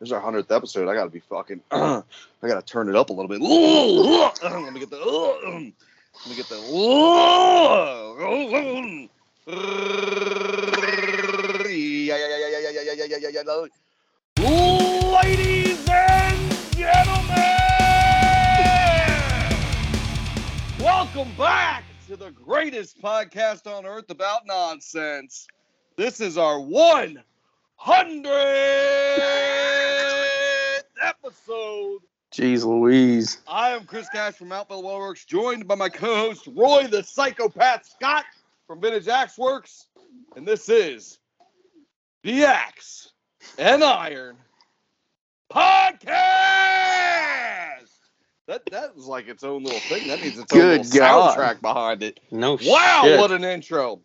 This is our hundredth episode. I gotta be fucking. I gotta turn it up a little bit. Let me get the. Let me get the. Ladies and gentlemen, welcome back to the greatest podcast on earth about nonsense. This is our one hundredth episode. Jeez Louise. I am Chris Cash from Mountville Works, joined by my co-host Roy the Psychopath Scott from Vintage Axe Works, and this is the Axe and Iron Podcast. That that was like its own little thing. That needs its own Good little God. soundtrack behind it. No Wow, shit. what an intro.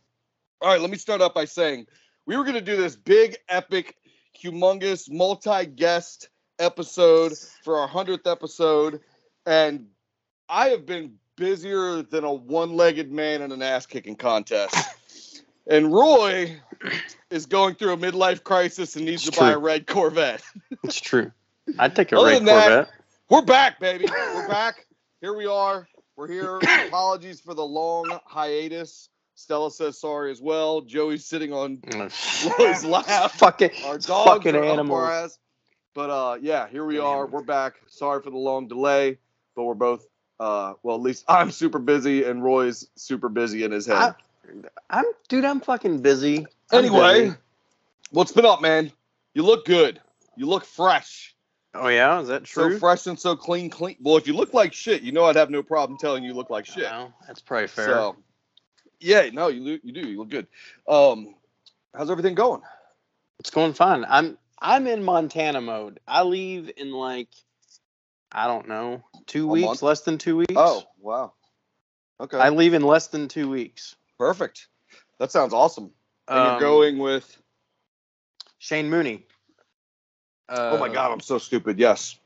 All right, let me start off by saying we were going to do this big, epic, humongous, multi guest episode for our 100th episode. And I have been busier than a one legged man in an ass kicking contest. and Roy is going through a midlife crisis and needs It's to buy a red Corvette. It's true. I'd take a Other red than that- Corvette. We're back, baby. We're back. Here we are. We're here. Apologies for the long hiatus. Stella says sorry as well. Joey's sitting on Roy's lap. fucking Our dogs fucking are animals. ass. But uh, yeah, here we are. We're back. Sorry for the long delay, but we're both uh, well, at least I'm super busy and Roy's super busy in his head. I- I'm dude. I'm fucking busy. I'm anyway, busy. what's been up, man? You look good. You look fresh. Oh yeah, is that true? So fresh and so clean, clean. Well, if you look like shit, you know I'd have no problem telling you you look like shit. Well, that's probably fair. So, yeah, no, you you do. You look good. Um, how's everything going? it's going fine. I'm I'm in Montana mode. I leave in like I don't know two A weeks, month? less than two weeks. Oh, wow. Okay, I leave in less than two weeks. perfect. That sounds awesome. And Um, you're going with. Shane Mooney. Uh, oh my God, I'm so stupid. Yes,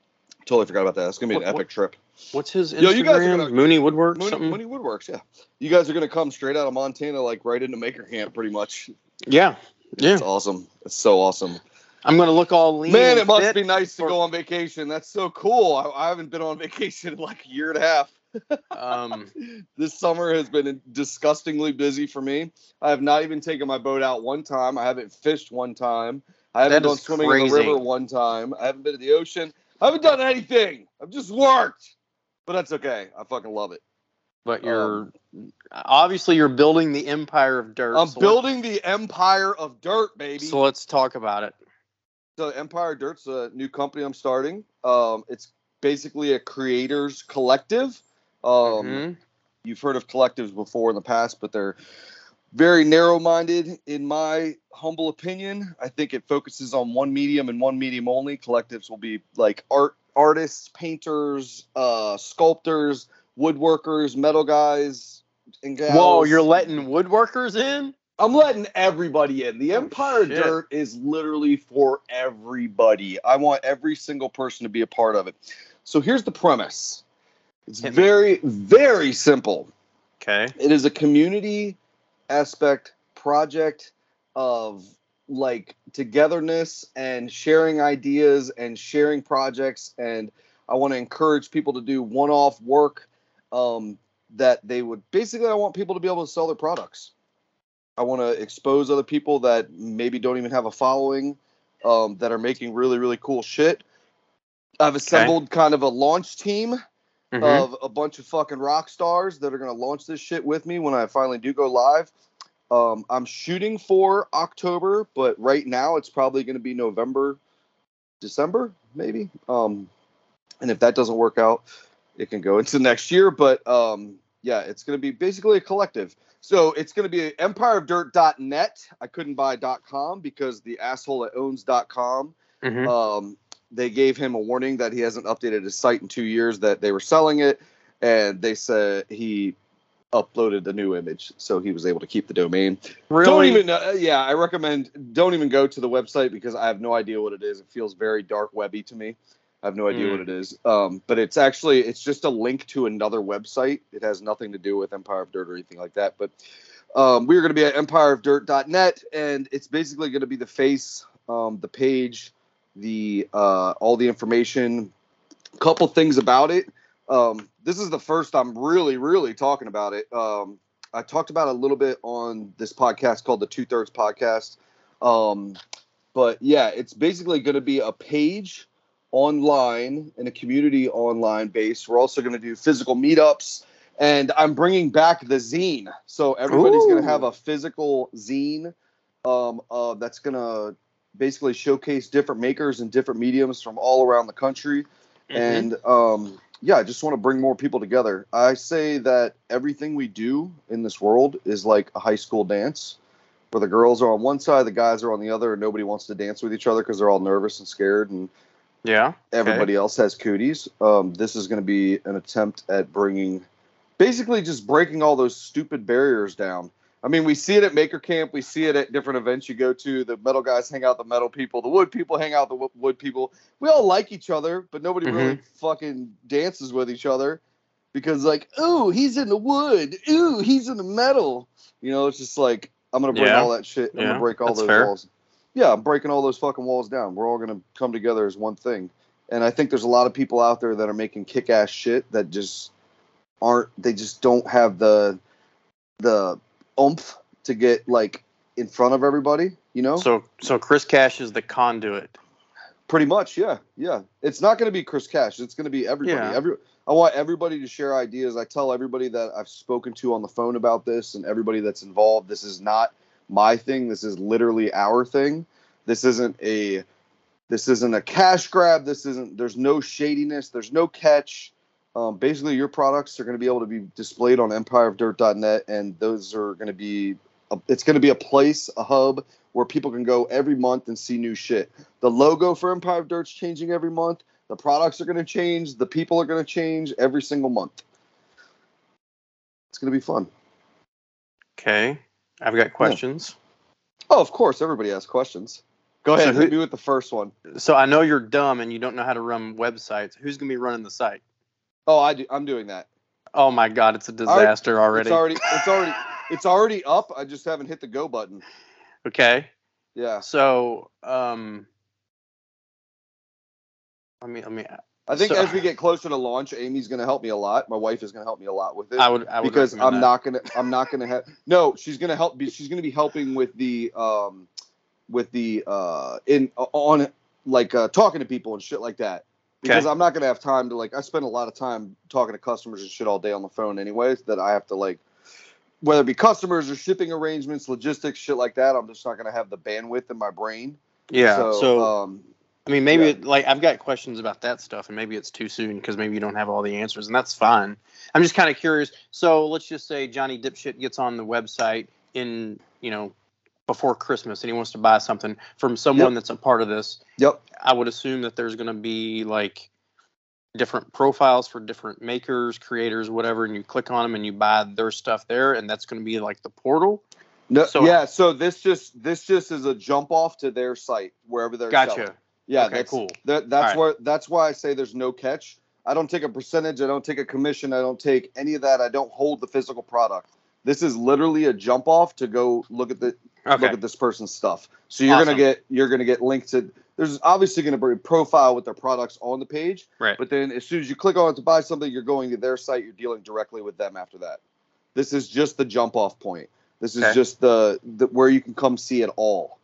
totally forgot about that. It's gonna be an What- what- epic trip. What's his Instagram? Yo, you guys are gonna- Mooney Woodwork. Mooney, something. Mooney Woodworks, yeah. You guys are gonna come straight out of Montana, like right into Maker Camp, pretty much. Yeah, yeah. It's awesome. It's so awesome. I'm gonna look all lean. Man, it must be nice to go on vacation. That's so cool. I, I haven't been on vacation in like a year and a half. Um, this summer has been disgustingly busy for me. I have not even taken my boat out one time. I haven't fished one time. I haven't gone swimming in the river one time. I haven't been to the ocean. I haven't done anything. I've just worked. But that's okay. I fucking love it. but you're obviously you're building the empire of dirt. I'm so building the empire of dirt, baby. So let's talk about it. So Empire Dirt's a new company I'm starting. Um, it's basically a creators collective. Um, Mhm. You've heard of collectives before in the past, but they're very narrow-minded, in my humble opinion. I think it focuses on one medium and one medium only. Collectives will be like art artists, painters, uh, sculptors, woodworkers, metal guys, and gals. Whoa, you're letting woodworkers in? I'm letting everybody in. The Oh, Empire shit. Dirt is literally for everybody. I want every single person to be a part of it. So here's the premise. It's Hit me. very, very simple. Okay. It is a community aspect project of like togetherness and sharing ideas and sharing projects. And I want to encourage people to do one off work um, that they would basically, I want people to be able to sell their products. I want to expose other people that maybe don't even have a following um, that are making really, really cool shit. I've assembled kind of a launch team Mhm. of a bunch of fucking rock stars that are going to launch this shit with me when I finally do go live. Um, I'm shooting for October, but right now it's probably going to be November, December, maybe. Um, and if that doesn't work out, it can go into next year. But um, yeah, it's going to be basically a collective. So it's going to be empireofdirt.net. I couldn't buy .com because the asshole that owns .com Mhm. um, they gave him a warning that he hasn't updated his site in two years that they were selling it and they said he uploaded a new image so he was able to keep the domain really? don't even uh, yeah i recommend don't even go to the website because i have no idea what it is it feels very dark webby to me i have no idea Mm. what it is um, but it's actually it's just a link to another website it has nothing to do with empire of dirt or anything like that but um, we're going to be at empireofdirt.net and it's basically going to be the face um, the page the uh, all the information. A Couple things about it. Um, this is the first I'm really, really talking about it. Um, I talked about it a little bit on this podcast called the Two Thirds Podcast. Um, but yeah, it's basically going to be a page online and a community online base. We're also going to do physical meetups, and I'm bringing back the zine. So everybody's going to have a physical zine um, uh, that's going to basically showcase different makers and different mediums from all around the country. Mhm. And um, yeah, I just want to bring more people together. I say that everything we do in this world is like a high school dance, where the girls are on one side, the guys are on the other, and nobody wants to dance with each other because they're all nervous and scared, and yeah. everybody else has cooties. Um, this is going to be an attempt at bringing, basically, just breaking all those stupid barriers down. I mean, we see it at Maker Camp. We see it at different events you go to. The metal guys hang out the metal people. The wood people hang out the wood people. We all like each other, but nobody really mm-hmm. fucking dances with each other because, like, ooh, he's in the wood. Ooh, he's in the metal. You know, it's just like I'm gonna break Yeah. all that shit. I'm Yeah, gonna break all that's those fair. walls. Yeah, I'm breaking all those fucking walls down. We're all gonna come together as one thing. And I think there's a lot of people out there that are making kick ass shit that just aren't. They just don't have the the oomph to get like in front of everybody. You know, So so Chris Cash is the conduit. pretty much. Yeah, yeah. It's not going to be Chris Cash. It's going to be everybody. Yeah. Every I want everybody to share ideas. I tell everybody that I've spoken to on the phone about this, and everybody that's involved. This is not my thing. This is literally our thing. This isn't a this isn't a cash grab. This isn't. There's no shadiness. There's no catch. Um, basically, your products are going to be able to be displayed on EmpireOfDirt.net, and those are going to be. A, it's going to be a place, a hub where people can go every month and see new shit. The logo for Empire of Dirt's changing every month. The products are going to change. The people are going to change every single month. It's going to be fun. Okay. I've got questions. Oh, of course, everybody has questions. Go So ahead, who- hit me with the first one. So I know you're dumb and you don't know how to run websites. Who's gonna be running the site? Oh, I do, I'm doing that. Oh my god, it's a disaster already. It's already, it's already, it's already up. I just haven't hit the go button. Okay. Yeah, So um let me let me I think So- as we get closer to launch, Amy's going to help me a lot. My wife is going to help me a lot with it. I would I would because I'm that. not gonna I'm not gonna have no she's gonna help be she's gonna be helping with the um with the uh in on like uh talking to people and shit like that because I'm not gonna have time to like I spend a lot of time talking to customers and shit all day on the phone anyways that I have to like whether it be customers or shipping arrangements logistics shit like that I'm just not gonna have the bandwidth in my brain Yeah. so, So, um I mean maybe yeah. it, like I've got questions about that stuff and maybe it's too soon because maybe you don't have all the answers and that's fine. I'm just kind of curious. So let's just say Johnny Dipshit gets on the website in, you know, before Christmas and he wants to buy something from someone Yep. that's a part of this. yep I would assume that there's going to be like different profiles for different makers, creators, whatever, and you click on them and you buy their stuff there, and that's going to be like the portal. no So- yeah so this just this just is a jump off to their site wherever they're selling. Gotcha. Yeah, Okay, that's cool. That, that's All where that's why I say there's no catch. I don't take a percentage. I don't take a commission. I don't take any of that. I don't hold the physical product. This is literally a jump off to go look at the Okay. look at this person's stuff. So you're Awesome. gonna get you're gonna get linked to. There's obviously gonna be a profile with their products on the page, Right. but then as soon as you click on it to buy something, you're going to their site. You're dealing directly with them after that. This is just the jump off point. This is Okay. just the, the where you can come see it all.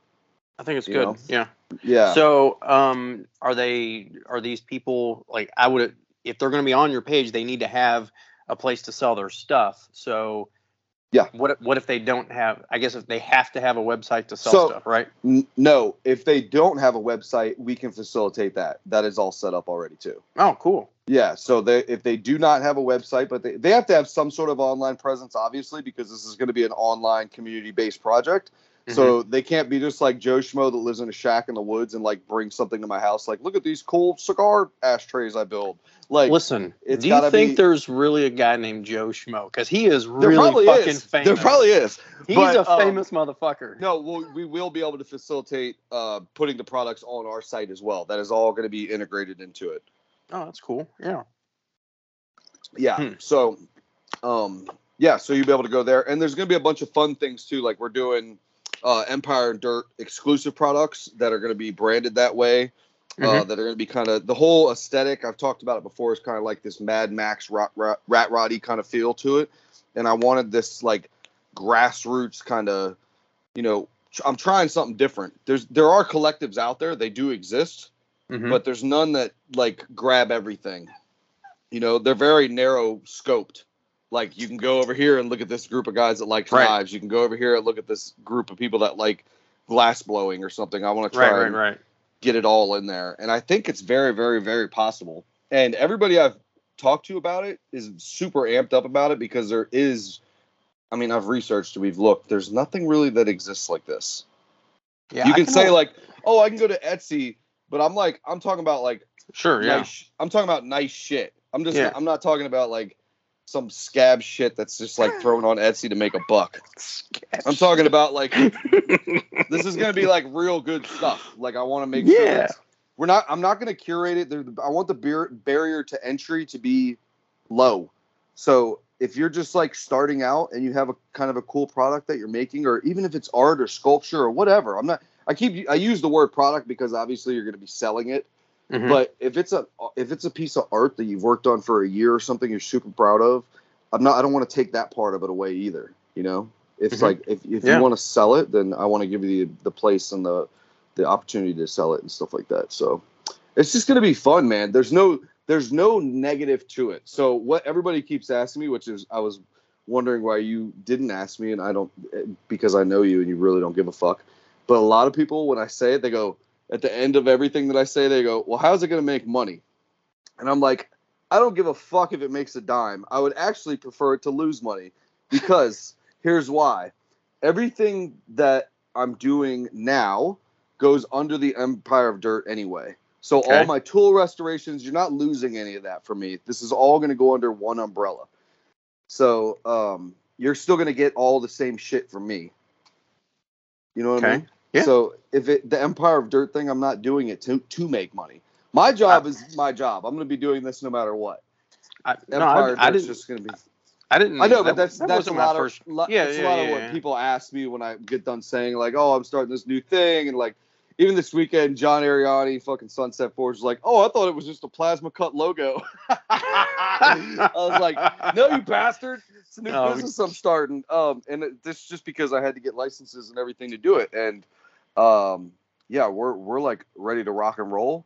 I think it's you good. know? Yeah. Yeah. So, um, are they are these people like I would if they're going to be on your page, they need to have a place to sell their stuff. So, Yeah. What if- what if they don't have? I guess if they have to have a website to sell So- stuff, right? N- no, if they don't have a website, we can facilitate that. That is all set up already too. Oh, cool. Yeah, so they if they do not have a website, but they, they have to have some sort of online presence, obviously, because this is going to be an online community based project. Mm-hmm. So they can't be just like Joe Schmo that lives in a shack in the woods and like bring something to my house. Like, look at these cool cigar ashtrays I build. Like, Listen, it's do you think be- there's really a guy named Joe Schmo? Because he is really probably fucking is. famous. There probably is. He's but, a um, famous motherfucker. No, we'll, we will be able to facilitate uh, putting the products on our site as well. That is all going to be integrated into it. Oh, that's cool. Yeah. Yeah. Hmm. So, um, yeah. So you'll be able to go there, and there's going to be a bunch of fun things too. Like we're doing uh, Empire and Dirt exclusive products that are going to be branded that way. uh, Mhm. that are going to be kind of the whole aesthetic. I've talked about it before. Is kind of like this Mad Max rat, rat, rat roddy kind of feel to it, and I wanted this like grassroots kind of, you know, I'm trying something different. There's there are collectives out there. They do exist, Mhm. but there's none that like grab everything. You know, they're very narrow scoped. Like you can go over here and look at this group of guys that like Right. knives. You can go over here and look at this group of people that like glass blowing or something. I want to try right, right, and right. get it all in there. And I think it's very, very, very possible. And everybody I've talked to about it is super amped up about it because there is, I mean, I've researched, we've looked, there's nothing really that exists like this. Yeah, you I can say, like, oh, I can go to Etsy, but I'm like, I'm talking about like, sure, yeah, nice, I'm talking about nice shit. I'm just, Yeah. I'm not talking about like some scab shit that's just like thrown on Etsy to make a buck. I'm talking about like, this is gonna be like real good stuff. Like I want to make sure Yeah. it's- we're not. I'm not gonna curate it. There- I want the bar- barrier to entry to be low. So if you're just like starting out and you have a kind of a cool product that you're making, or even if it's art or sculpture or whatever, I'm not. I keep. I use the word product because obviously you're gonna be selling it. Mhm. But if it's a if it's a piece of art that you've worked on for a year or something you're super proud of, I'm not. I don't want to take that part of it away either. You know, it's Mhm. like if, if Yeah. you want to sell it, then I want to give you the, the place and the the opportunity to sell it and stuff like that. So it's just gonna be fun, man. There's no there's no negative to it. So what everybody keeps asking me, which is I was wondering why you didn't ask me, and I don't because I know you and you really don't give a fuck. But a lot of people, when I say it, they go at the end of everything that I say, they go, "Well, how's it gonna make money?" And I'm like, I don't give a fuck if it makes a dime. I would actually prefer it to lose money because here's why. Everything that I'm doing now goes under the Empire of Dirt anyway. So all my tool restorations, you're not losing any of that for me. This is all going to go under one umbrella. So um, you're still going to get all the same shit from me. You know what I mean? Yeah. So if it the Empire of Dirt thing, I'm not doing it to to make money. My job is my job. I'm going to be doing this no matter what. I, no, Empire I, of I Dirt's didn't. just going to be. I didn't. I know, but that- that's that that's a lot first. of lo- Yeah, that's yeah, a lot of what yeah. people ask me when I get done saying like, oh, I'm starting this new thing, and like even this weekend, John Ariani, fucking Sunset Forge, was like, oh, I thought it was just a plasma cut logo. I was like, no, you bastard! It's a new Oh. business I'm starting. Um, and it, this is just because I had to get licenses and everything to do it, and um, yeah, we're we're like ready to rock and roll.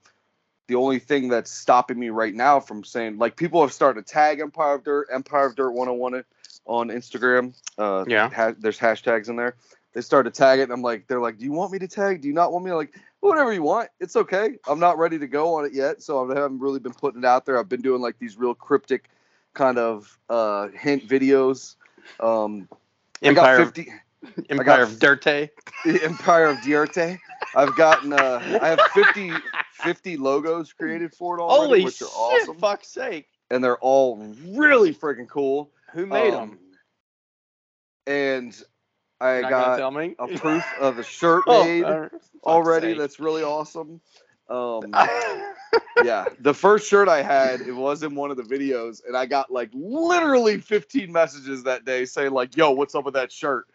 The only thing that's stopping me right now from saying like people have started to tag Empire of Dirt, Empire of Dirt 101 on Instagram. Uh, Yeah. ha- there's hashtags in there. They started to tag it, and I'm like, they're like, do you want me to tag? Do you not want me? to like, whatever you want. It's okay. I'm not ready to go on it yet, so I haven't really been putting it out there. I've been doing like these real cryptic kind of uh, hint videos. Um, Empire, I got 50 Empire of Dirte. the Empire of Diarte. I've gotten uh, I have 50, 50 logos created for it already, Holy which are shit! awesome, Fuck's sake! and they're all really freaking cool. Who made Um, them? And I Not got tell me. a proof of a shirt Oh, made uh, already. sake. That's really awesome. Um, yeah, the first shirt I had, it was in one of the videos, and I got like literally 15 messages that day saying like, "Yo, what's up with that shirt?"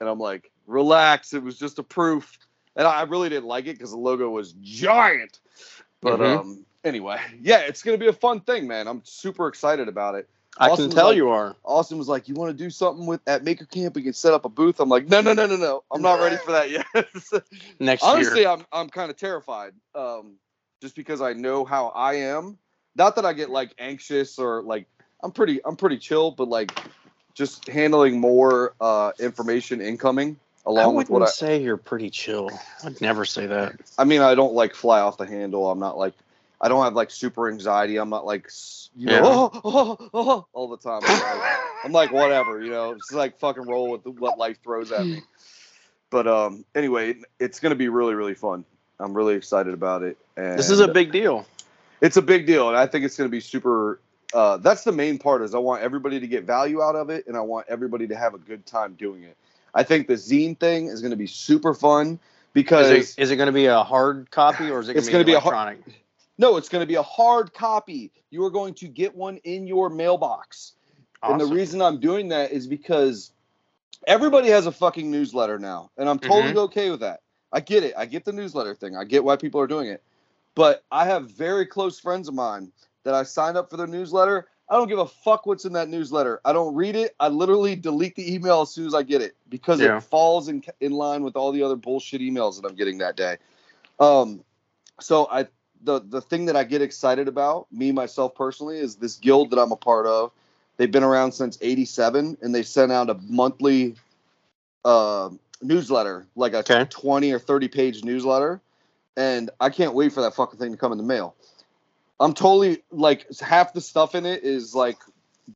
And I'm like, "Relax, it was just a proof." And I really didn't like it because the logo was giant. But Mhm. um, anyway, yeah, it's gonna be a fun thing, man. I'm super excited about it. I Austin can tell like- you are. Austin was like, "You want to do something with at Maker Camp? We can set up a booth." I'm like, "No, no, no, no, no. I'm not ready for that yet." Next Honestly, year. I'm I'm kind of terrified, um, just because I know how I am. Not that I get like anxious or like I'm pretty I'm pretty chill, but like just handling more uh, information incoming I along with wouldn't what I. Would say you're pretty chill. I'd never say that. I mean, I don't like fly off the handle. I'm not like I don't have like super anxiety. I'm not like s- you know Yeah. oh, oh, oh, all the time. I'm like, I'm like whatever, you know. It's like fucking roll with what life throws at me. But um, anyway, it's gonna be really really fun. I'm really excited about it. And This is a big deal. it's a big deal, and I think it's gonna be super. Uh, that's the main part is I want everybody to get value out of it, and I want everybody to have a good time doing it. I think the zine thing is gonna be super fun because Is it, is it going to be a hard copy or is it going to be, be a har- electronic? No, it's going to be a hard copy. You are going to get one in your mailbox. And the reason I'm doing that is because everybody has a fucking newsletter now. And I'm totally Mhm. okay with that. I get it. I get the newsletter thing. I get why people are doing it. But I have very close friends of mine that I signed up for their newsletter. I don't give a fuck what's in that newsletter. I don't read it. I literally delete the email as soon as I get it because Yeah. it falls in in line with all the other bullshit emails that I'm getting that day. Um, so I the the thing that I get excited about, me myself personally, is this guild that I'm a part of. They've been around since '87, and they sent out a monthly uh, newsletter, like a Okay. 20 or 30 page newsletter, and I can't wait for that fucking thing to come in the mail. I'm totally like half the stuff in it is like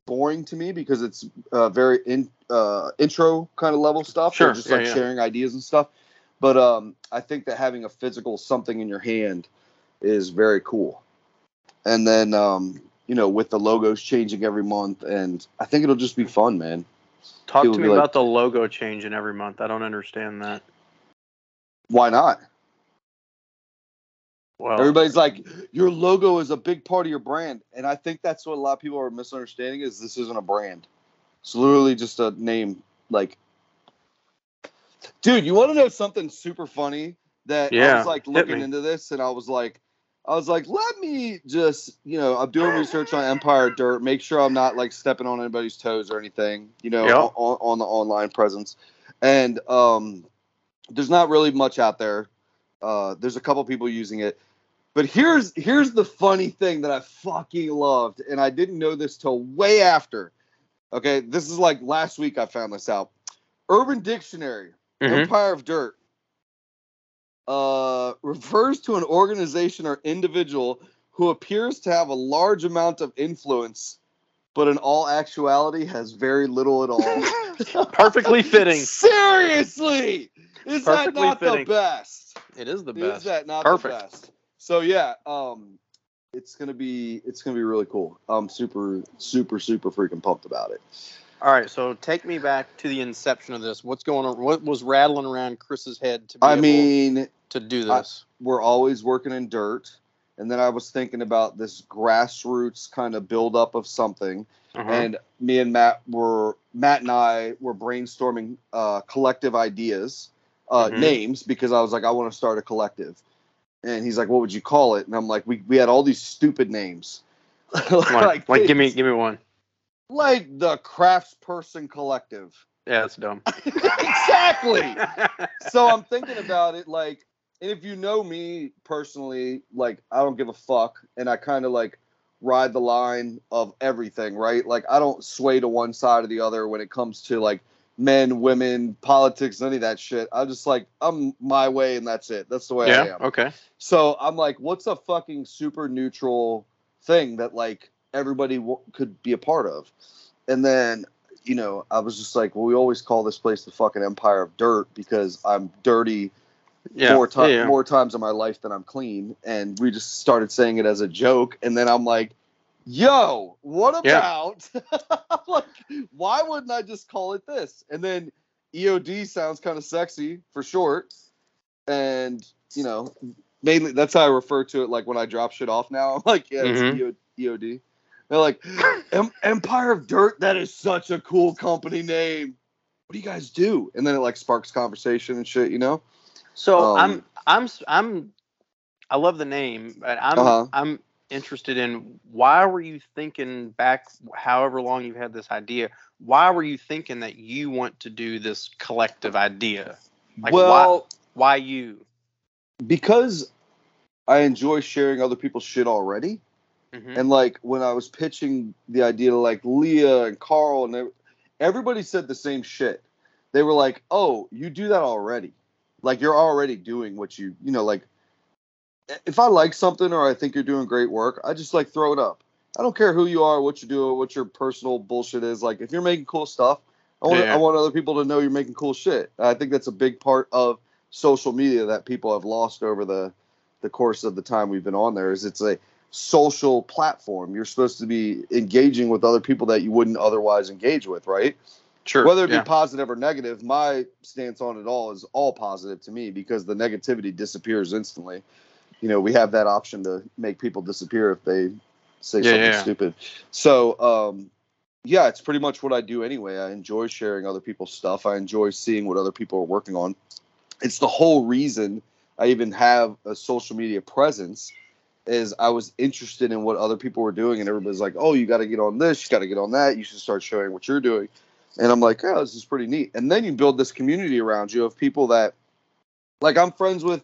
boring to me because it's uh, very in uh, intro kind of level stuff. Sure, They're just yeah, like yeah. sharing ideas and stuff. But um, I think that having a physical something in your hand is very cool. And then um, you know, with the logos changing every month, and I think it'll just be fun, man. Talk People to me like- about the logo changing every month. I don't understand that. Why not? Well, Everybody's like, your logo is a big part of your brand, and I think that's what a lot of people are misunderstanding is this isn't a brand. It's literally just a name. Like, dude, you want to know something super funny? That I was like looking into this, and I was like, I was like, let me just, you know, I'm doing research on Empire Dirt, make sure I'm not like stepping on anybody's toes or anything, you know, Yeah. on, on the online presence. And um, there's not really much out there. Uh, there's a couple people using it. But here's here's the funny thing that I fucking loved, and I didn't know this till way after. Okay, this is like last week I found this out. Urban Dictionary, Mhm. Empire of Dirt, uh, refers to an organization or individual who appears to have a large amount of influence, but in all actuality has very little at all. perfectly fitting. Seriously, is that not fitting. the best? It is the best. Is that not Perfect. the best? So yeah, um, it's gonna be it's gonna be really cool. I'm super super super freaking pumped about it. All right, so take me back to the inception of this. What's going on? What was rattling around Chris's head to be I mean, to do I- this? we're always working in dirt, and then I was thinking about this grassroots kind of buildup of something, Uh-huh. and me and Matt were Matt and I were brainstorming uh, collective ideas, uh, Mhm. names because I was like I want to start a collective, and he's like, what would you call it? And I'm like, we we had all these stupid names. On, like, give me give me one. like the craftsperson collective. Yeah, that's dumb. exactly. so I'm thinking about it like, and if you know me personally, like I don't give a fuck, and I kind of like ride the line of everything, right? Like I don't sway to one side or the other when it comes to like men, women, politics, any of that shit. I'm just like I'm my way and that's it. That's the way I yeah. am. Okay. So I'm like, what's a fucking super neutral thing that like everybody w- could be a part of? And then, you know, I was just like, well, we always call this place the fucking Empire of Dirt because I'm dirty Yeah. more times yeah, yeah. more times in my life than I'm clean. And we just started saying it as a joke. And then I'm like, yo, what about I'm like, why wouldn't I just call it this? And then EOD sounds kind of sexy for short. And, you know, mainly that's how I refer to it like when I drop shit off now. I'm like, yeah, it's Mhm. EOD. They're like, "Em- Empire of Dirt, that is such a cool company name. What do you guys do? And then it like sparks conversation and shit, you know? So Um, I'm I'm s- I'm I love the name, but I'm Uh-huh. I'm interested in why were you thinking back however long you've had this idea, why were you thinking that you want to do this collective idea? Like, why- well, Why you? because I enjoy sharing other people's shit already. Mhm. And like when I was pitching the idea to like Leah and Carl and everybody said the same shit. They were like, "Oh, you do that already. Like you're already doing what you, you know, like if I like something or I think you're doing great work, I just like throw it up. I don't care who you are, what you do, what your personal bullshit is. Like if you're making cool stuff, I want Yeah. I want other people to know you're making cool shit. I think that's a big part of social media that people have lost over the the course of the time we've been on there is it's a social platform. You're supposed to be engaging with other people that you wouldn't otherwise engage with, right? Sure. Whether it yeah. be positive or negative, my stance on it all is all positive to me because the negativity disappears instantly. You know, we have that option to make people disappear if they say Yeah, something yeah. stupid. So, um, yeah, it's pretty much what I do anyway. I enjoy sharing other people's stuff. I enjoy seeing what other people are working on. It's the whole reason I even have a social media presence is I was interested in what other people were doing, and everybody's like, "Oh, you got to get on this, you got to get on that, you should start showing what you're doing." And I'm like, "Oh, this is pretty neat." And then you build this community around you of people that, like, I'm friends with.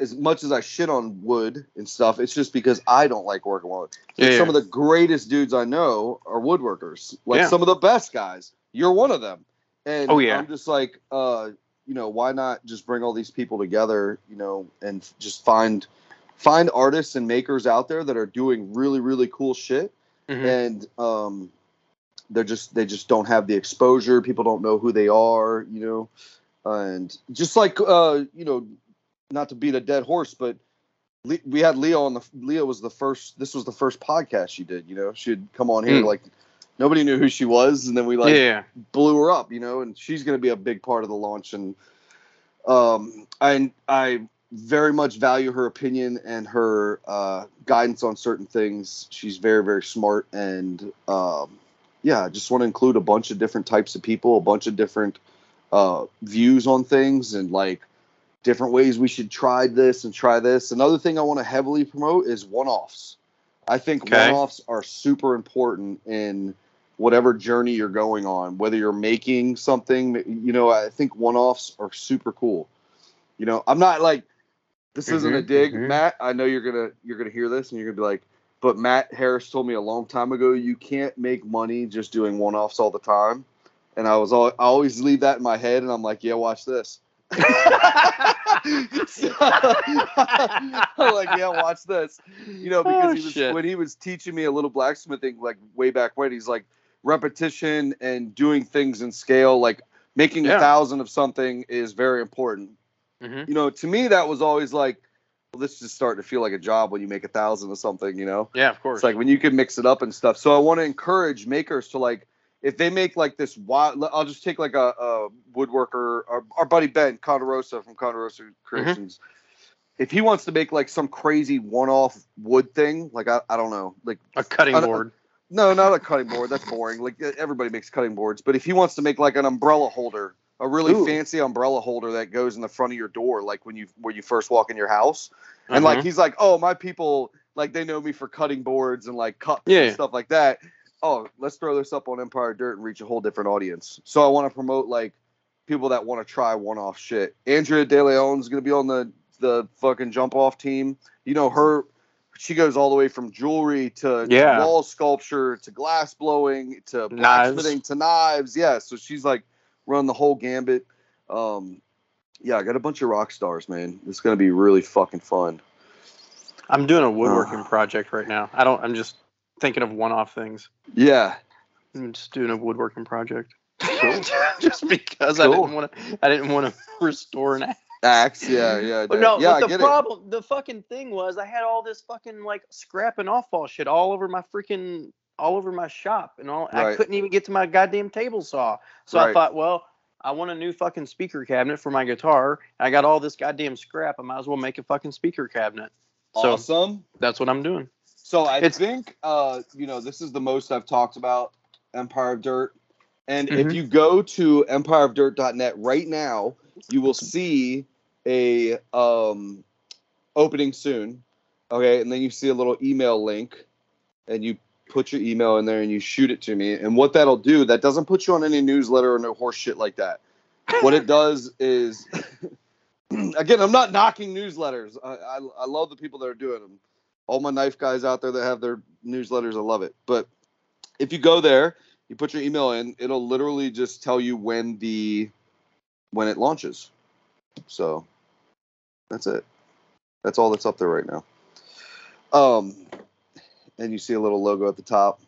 As much as I shit on wood and stuff, it's just because I don't like working with wood. Like, Yeah, Some yeah. of the greatest dudes I know are woodworkers. Like Yeah. some of the best guys. You're one of them. And Oh, yeah. I'm just like, uh, you know, why not just bring all these people together, you know, and just find find artists and makers out there that are doing really, really cool shit. Mhm. And um they're just they just don't have the exposure. People don't know who they are, you know. And just like uh, you know, not to beat a dead horse, but Le- we had Leo on the Leo was the first this was the first podcast she did, you know. She'd come on here Mm. like nobody knew who she was and then we like yeah. blew her up, you know, and she's going to be a big part of the launch. And um, I I very much value her opinion and her uh, guidance on certain things. She's very very smart, and um, yeah, I just want to include a bunch of different types of people, a bunch of different uh, views on things, and like different ways we should try this and try this. Another thing I want to heavily promote is one-offs. I think Okay. one-offs are super important in whatever journey you're going on, whether you're making something, you know, I think one-offs are super cool. You know, I'm not like this isn't a Mhm, dig, mhm. Matt. I know you're gonna you're gonna hear this and you're gonna be like, but Matt Harris told me a long time ago you can't make money just doing one-offs all the time. And I was all I always leave that in my head, and I'm like, yeah, watch this. So, I'm like, yeah, watch this. You know, because Oh, he was shit. when he was teaching me a little blacksmithing, like way back when, he's like repetition and doing things in scale, like making Yeah. a thousand of something is very important. Mhm. You know, to me that was always like, well, this is starting to feel like a job when you make a thousand of something. You know, Yeah, of course. it's like when you can mix it up and stuff. So I want to encourage makers to like, if they make like this wild, I'll just take like a, a woodworker, our, our buddy Ben Conderosa from Conderosa Creations. If he wants to make like some crazy one-off wood thing, like I, I don't know, like a cutting I board. no, not a cutting board. That's boring. Like everybody makes cutting boards, but if he wants to make like an umbrella holder, a really Ooh. fancy umbrella holder that goes in the front of your door, like when you where you first walk in your house, and like Mhm. he's like, oh, my people like they know me for cutting boards and like cups Yeah. and stuff like that. Oh, let's throw this up on Empire Dirt and reach a whole different audience. So I want to promote like people that want to try one-off shit. Andrea De Leon's gonna be on the the fucking jump off team. You know her. She goes all the way from jewelry to Yeah. wall sculpture to glass blowing to Knives. blacksmithing to knives. Yeah, so she's like run the whole gambit. Um, yeah, I got a bunch of rock stars, man. It's gonna be really fucking fun. I'm doing a woodworking Ah. project right now. I don't. I'm just thinking of one-off things. Yeah, I'm just doing a woodworking project. Cool. just because I didn't want to. I didn't want to restore an axe. axe. Yeah, yeah, But no, yeah. but the problem, the fucking thing was, I had all this fucking like scrap and off-ball shit all over my freaking, all over my shop, and all. I couldn't even get to my goddamn table saw. So I thought, well, I want a new fucking speaker cabinet for my guitar. I got all this goddamn scrap. I might as well make a fucking speaker cabinet. it. So Awesome. that's what I'm doing. So I It's- think uh, you know this is the most I've talked about Empire of Dirt. And if Mhm. you go to empireofdirt.net right now, you will see a um, opening soon. Okay, and then you see a little email link, and you put your email in there and you shoot it to me. And what that'll do, that doesn't put you on any newsletter or no horse shit like that. What it does is, again, I'm not knocking newsletters. I, I, I love the people that are doing them. All my knife guys out there that have their newsletters, I love it. But if you go there, you put your email in, it'll literally just tell you when the when it launches. So that's it. That's all that's up there right now. Um, and you see a little logo at the top.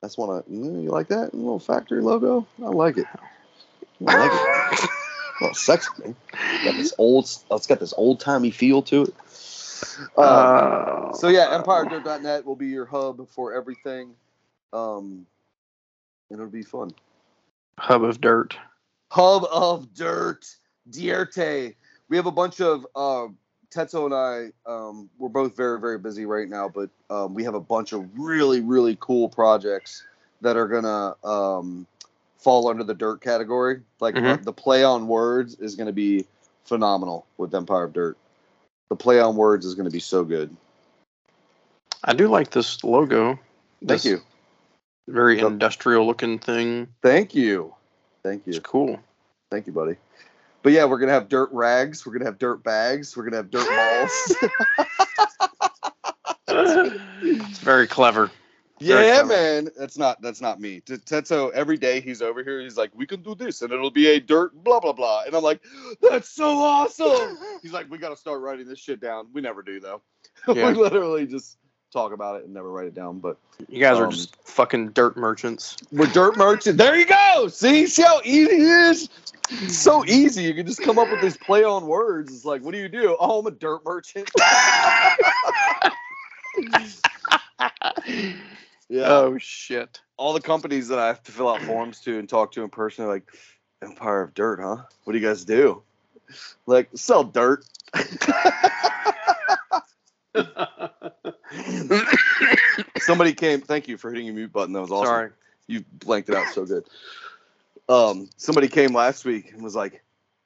That's one of you, you like that a little factory logo. I like it. I like it. Well, sexy man. Got this old. It's got this old timey feel to it. Um, Uh, so yeah, EmpireDirt.net will be your hub for everything. Um, and it'll be fun. hub of dirt. Hub of Dirt, Dierte. We have a bunch of uh, Tetsuo and I. Um, we're both very very busy right now, but um, we have a bunch of really really cool projects that are gonna um, fall under the dirt category. Like Mhm. uh, the play on words is gonna be phenomenal with Empire of Dirt. The play on words is gonna be so good. I do like this logo. Thank This you. Very industrial looking thing. Thank you. Thank It's you. cool. Thank you, buddy. But yeah, we're gonna have dirt rags. We're gonna have dirt bags. We're gonna have dirt balls. it's very clever. Yeah, man. That's not that's not me. Tetsuo, every day he's over here, he's like, we can do this, and it'll be a dirt blah blah blah. And I'm like, that's so awesome. He's like, we gotta start writing this shit down. We never do though. Yeah. we literally just talk about it and never write it down. But You guys are Um, just fucking dirt merchants. we're dirt merchants. There you go. See, see how easy it is. It's so easy. You can just come up with these play on words. It's like, what do you do? Oh, I'm a dirt merchant. Yeah. Oh shit. All the companies that I have to fill out forms to and talk to in person are like, Empire of Dirt, huh? What do you guys do? Like, sell dirt. Somebody came. Thank you for hitting your mute button. That was awesome. Sorry. you blanked it out so good. Um, somebody came last week and was like,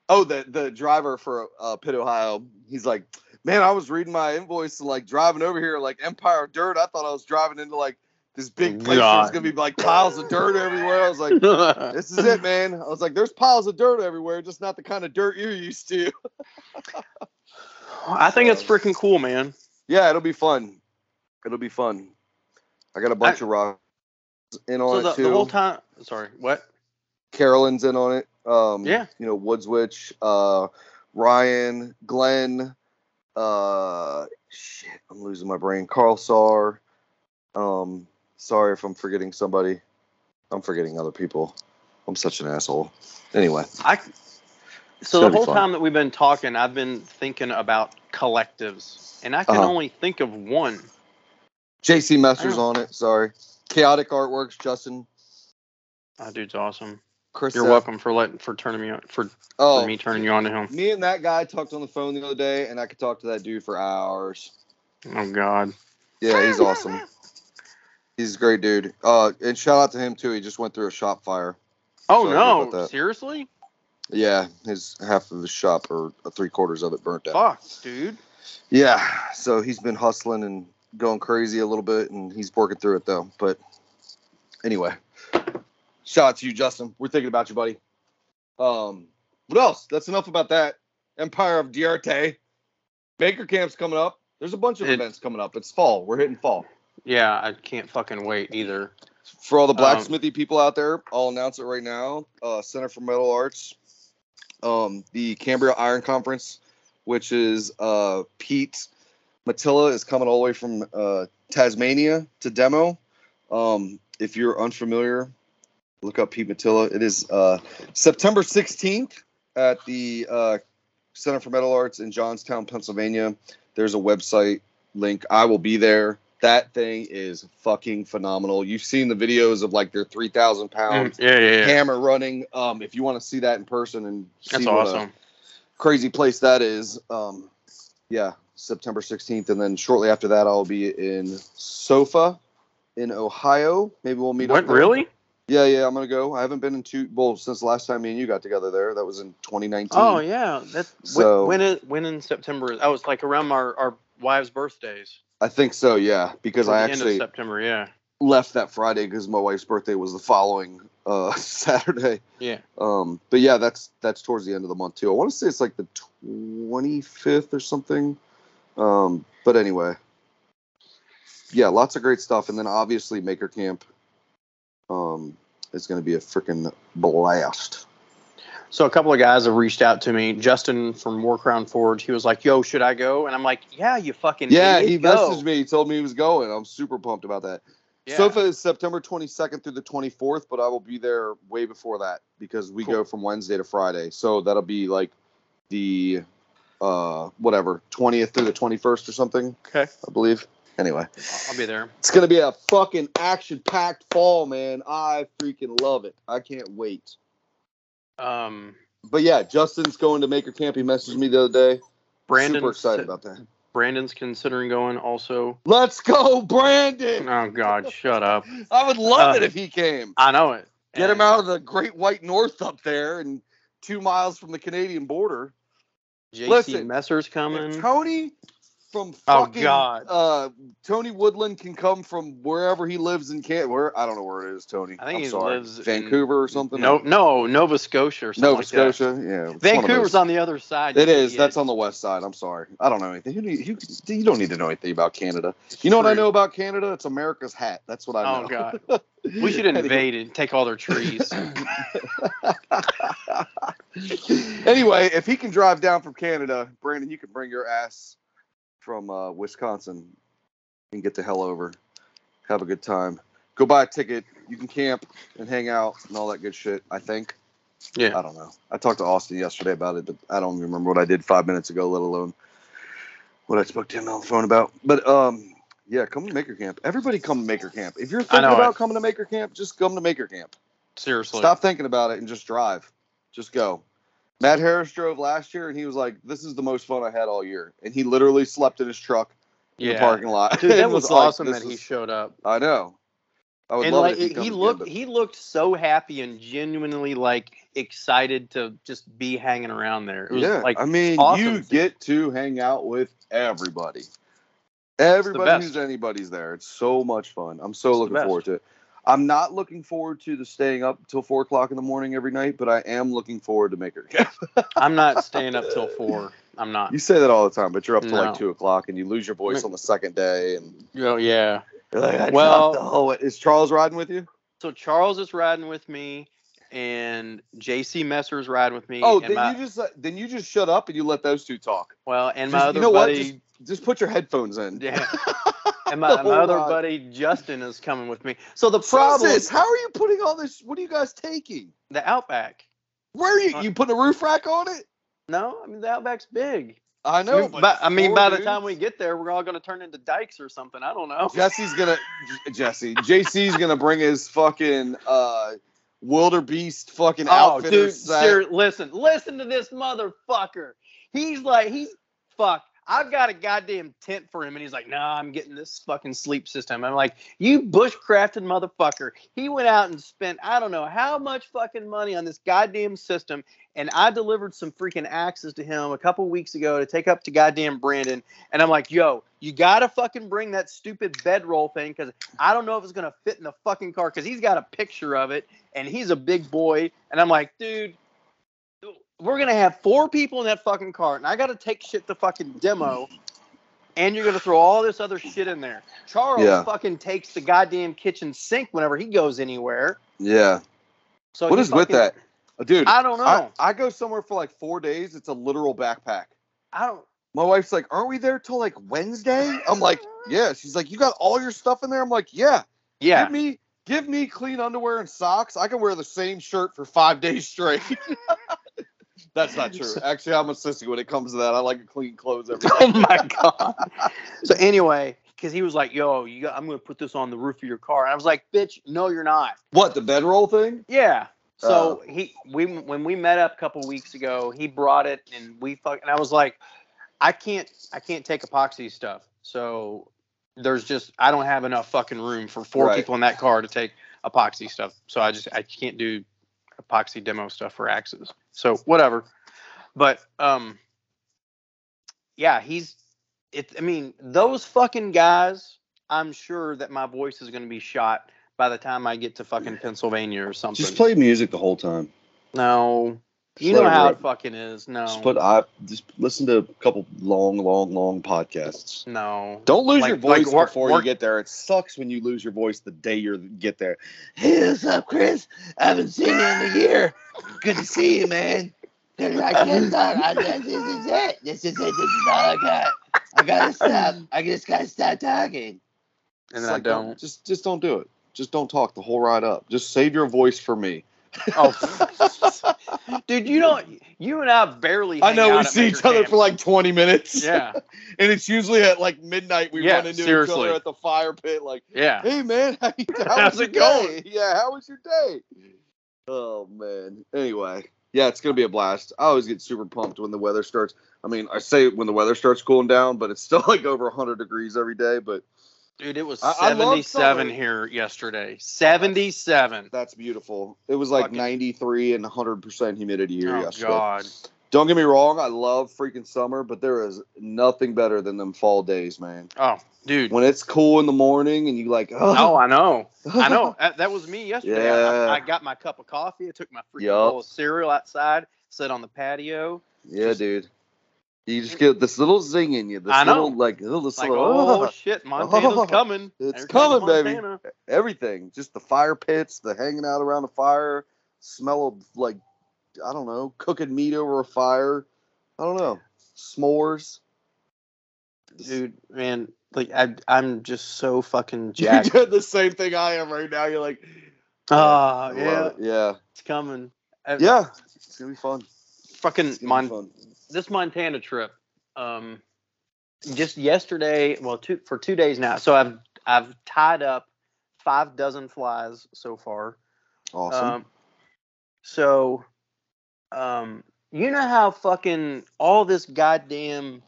"Oh, the the driver for uh, Pitt, Ohio." He's like, "Man, I was reading my invoice and like driving over here, like Empire of Dirt. I thought I was driving into like this big place. where There's gonna be like piles of dirt everywhere." I was like, "This is it, man." I was like, "There's piles of dirt everywhere, just not the kind of dirt you're used to." I think it's freaking cool, man. Yeah, it'll be fun. It'll be fun. I got a bunch of rocks in on So it the, too. the whole time, sorry, what? Carolyn's in on it. Um, Yeah. You know, Woodswitch, uh, Ryan, Glenn, uh, shit, I'm losing my brain. Carl Sar. Um, sorry if I'm forgetting somebody. I'm forgetting other people. I'm such an asshole. Anyway, I. So the whole time that we've been talking, I've been thinking about collectives, and I can Uh-huh. only think of one. JC Mester's I on it. Sorry. Chaotic Artworks, Justin. That dude's awesome. Chris. You're Seth. welcome for letting for turning me on for, Oh, for me turning you on to him. me and that guy talked on the phone the other day, and I could talk to that dude for hours. Oh God. Yeah, he's awesome. He's a great dude. Uh, and shout out to him too. He just went through a shop fire. Oh about no! Seriously? Yeah, his half of his shop or three quarters of it burnt down. Fuck, dude. Yeah, so he's been hustling and going crazy a little bit, and he's working through it though. But anyway, shout out to you, Justin. We're thinking about you, buddy. Um, what else? That's enough about that. Empire of Diarte. Maker Camp's coming up. There's a bunch of It- events coming up. It's fall. We're hitting fall. Yeah, I can't fucking wait either. For all the Um, blacksmithy people out there, I'll announce it right now. Uh, Center for Metal Arts, um, the Cambria Iron Conference, which is uh, Pete Matilla is coming all the way from uh, Tasmania to demo. Um, if you're unfamiliar, look up Pete Matilla. It is uh, September 16th at the uh, Center for Metal Arts in Johnstown, Pennsylvania. There's a website link. I will be there. That thing is fucking phenomenal. You've seen the videos of like their 3,000 pound Mm, yeah, yeah, yeah. hammer running. Um, if you want to see that in person and see That's what a awesome. crazy place that is, um, yeah, September 16th, and then shortly after that, I'll be in Sofa in Ohio. Maybe we'll meet What up. there. really? Yeah, yeah, I'm gonna go. I haven't been in two well since the last time me and you got together there. That was in 2019. Oh yeah, that's So- when in when in September? Oh, was like around our our wives' birthdays. I think so. Yeah, because I actually September. Yeah, left that Friday because my wife's birthday was the following uh, Saturday. yeah. Um, but yeah, that's that's towards the end of the month too. I want to say it's like the 25th or something. Um, but anyway, yeah, lots of great stuff, and then obviously Maker Camp. Um, is going to be a freaking blast. So a couple of guys have reached out to me. Justin from Warcrown Forge, he was like, "Yo, should I go?" And I'm like, "Yeah, you fucking Yeah, he go." messaged me. He told me he was going. I'm super pumped about that. Yeah. Sofa is September 22nd through the 24th, but I will be there way before that because we Cool. go from Wednesday to Friday. So that'll be like the uh whatever 20th through the 21st or something, Okay, I believe. Anyway, I'll be there. it's gonna be a fucking action-packed fall, man. I freaking love it. I can't wait. Um, But yeah, Justin's going to Maker Camp. He messaged me the other day. Brandon, super excited about that. Brandon's considering going also. Let's go, Brandon. Oh God, shut up! I would love it Uh, if he came. I know it. Get him out of the Great White North up there and two miles from the Canadian border. JC listen, Messer's coming. Tony from Oh, fucking God. uh Tony Woodland can come from wherever he lives in Can where I don't know where it is, Tony. I think I'm he sorry. lives in- Vancouver or something. No, no, Nova Scotia or something. Nova like that. Scotia. Yeah. it's one of Vancouver's on the other side. It is. idiot. That's on the west side. I'm sorry. I don't know anything. You, you, you don't need to know anything about Canada. You know what I know about Canada? It's America's hat. That's what I know. Oh god, we should invade and take all their trees. anyway, if he can drive down from Canada, Brandon, you can bring your ass from uh, Wisconsin and get the hell over. Have a good time. Go buy a ticket. You can camp and hang out and all that good shit. I think. Yeah. I don't know. I talked to Austin yesterday about it, but I don't remember what I did five minutes ago, let alone what I spoke to him on the phone about. But um, yeah, come to Maker Camp. Everybody come to Maker Camp. If you're thinking know about it. coming to Maker Camp, just come to Maker Camp. Seriously. Stop thinking about it and just drive. Just go. Matt Harris drove last year and he was like, "This is the most fun I had all year," and he literally slept in his truck in Yeah. the parking lot. Dude, that And was, like, awesome "This that he showed up. I know. I would and love like it if he, comes again, looked but- he looked so happy and genuinely like excited to just be hanging around there. It was yeah, like I mean, awesome you to get to hang out with everybody. Everybody who's anybody's there. It's so much fun. I'm so It's looking forward to it. I'm not looking forward to the staying up till four o'clock in the morning every night, but I am looking forward to Maker Camp. I'm not staying up till four. I'm not. You say that all the time, but you're up till No. like two o'clock and you lose your voice on the second day, and Oh yeah. you're like, Well- dropped the whole. Is Charles riding with you? So Charles is riding with me, and JC Messer's riding with me. Oh, then my, you just uh, then you just shut up and you let those two talk. well, and my other you know what? buddy. Just, put your headphones in. Yeah. And my, my other buddy Justin is coming with me. So the Problem is, how are you putting all this? What are you guys taking? the Outback. Where are you? Uh, You putting a roof rack on it? No, I mean the Outback's big. I know, We- but, I mean, by the time we get there, we're all going to turn into dykes or something. I don't know. Jesse's gonna Jesse JC's gonna bring his fucking uh wildebeest fucking Oh, dude, ser- listen, listen to this motherfucker. He's like, he's fuck. I've got a goddamn tent for him, and he's like, "Nah, I'm getting this fucking sleep system." I'm like, "You bushcrafted motherfucker." He went out and spent I don't know how much fucking money on this goddamn system, and I delivered some freaking axes to him a couple weeks ago to take up to goddamn Brandon, and I'm like, "Yo, you gotta fucking bring that stupid bedroll thing because I don't know if it's gonna fit in the fucking car because he's got a picture of it, and he's a big boy, and I'm like, dude." We're gonna have four people in that fucking car, and I gotta take shit to fucking demo, and you're gonna throw all this other shit in there. Charles Yeah. fucking takes the goddamn kitchen sink whenever he goes anywhere. Yeah. So What is with that? Uh, Dude, I don't know. I, I go somewhere for like four days. It's a literal backpack. I don't. My wife's like, "Aren't we there till like Wednesday?" I'm like, "Yeah." She's like, "You got all your stuff in there?" I'm like, "Yeah." Yeah. Give me give me clean underwear and socks. I can wear the same shirt for five days straight. That's not true. Actually, I'm a sissy when it comes to that. I like clean clothes every oh day. oh my god. So anyway, because he was like, "Yo, you got, I'm gonna put this on the roof of your car," and I was like, "Bitch, no, you're not." What the bedroll thing? Yeah. So Oh. he we when we met up a couple weeks ago, he brought it and we fuck and I was like, I can't I can't take epoxy stuff. So there's just I don't have enough fucking room for four Right. people in that car to take epoxy stuff. So I just I can't do epoxy demo stuff for axes. So whatever. But um yeah, he's it I mean, those fucking guys, I'm sure that my voice is gonna be shot by the time I get to fucking Pennsylvania or something. Just play music the whole time. No. You know how it fucking is. No. Just put I just listen to a couple long, long, long podcasts. no. Don't lose Like- your voice like work- before work- you get there. It sucks when you lose your voice the day you get there. Hey, what's up, Chris? I haven't seen you in a year. Good to see you, man. I can't talk. I, this is it. This is it. This is all I got. I gotta stop. I just gotta stop talking. And It's then I like, don't. Just just don't do it. Just don't talk the whole ride up. Just save your voice for me. Oh, dude, you don't. You and I barely. I know we see each other Camp. for like 20 minutes. Yeah, and it's usually at like midnight we Yeah, run into each other at the fire pit like, yeah. hey man, how, how How's it going? day? Yeah, how was your day? Oh man. Anyway, yeah, it's gonna be a blast. I always get super pumped when the weather starts. I mean, I say when the weather starts cooling down, but it's still like over 100 degrees every day. But Dude, it was I- I 77 summer. here yesterday. 77. that's beautiful. It was like Fucking- 93 and 100 percent humidity here Oh yesterday. God. Don't get me wrong, I love freaking summer, but there is nothing better than them fall days, man. Oh, dude. When it's cool in the morning and you like, Oh, oh, I know. I know. That, that was me yesterday. I- Yeah. I, I got my cup of coffee. I took my freaking Yup. bowl of cereal outside, sat on the patio. yeah, Just- dude. You just get this little zing in you. This I know. little like little, this Like, little oh, oh, shit, Montana's Oh, coming. it's coming, baby. Everything. Just the fire pits, the hanging out around the fire, smell of like I don't know, cooking meat over a fire. I don't know. S'mores. Dude, man, like I, I'm just so fucking jacked. doing the same thing I am right now. You're like, Oh, yeah, it. yeah, it's coming. Yeah. It's gonna be fun. fucking Mon- fun. This Montana trip, um, just yesterday, well, two for two days now. So I've I've tied up five dozen flies so far. Awesome. Um, so, um, you know how fucking all this goddamn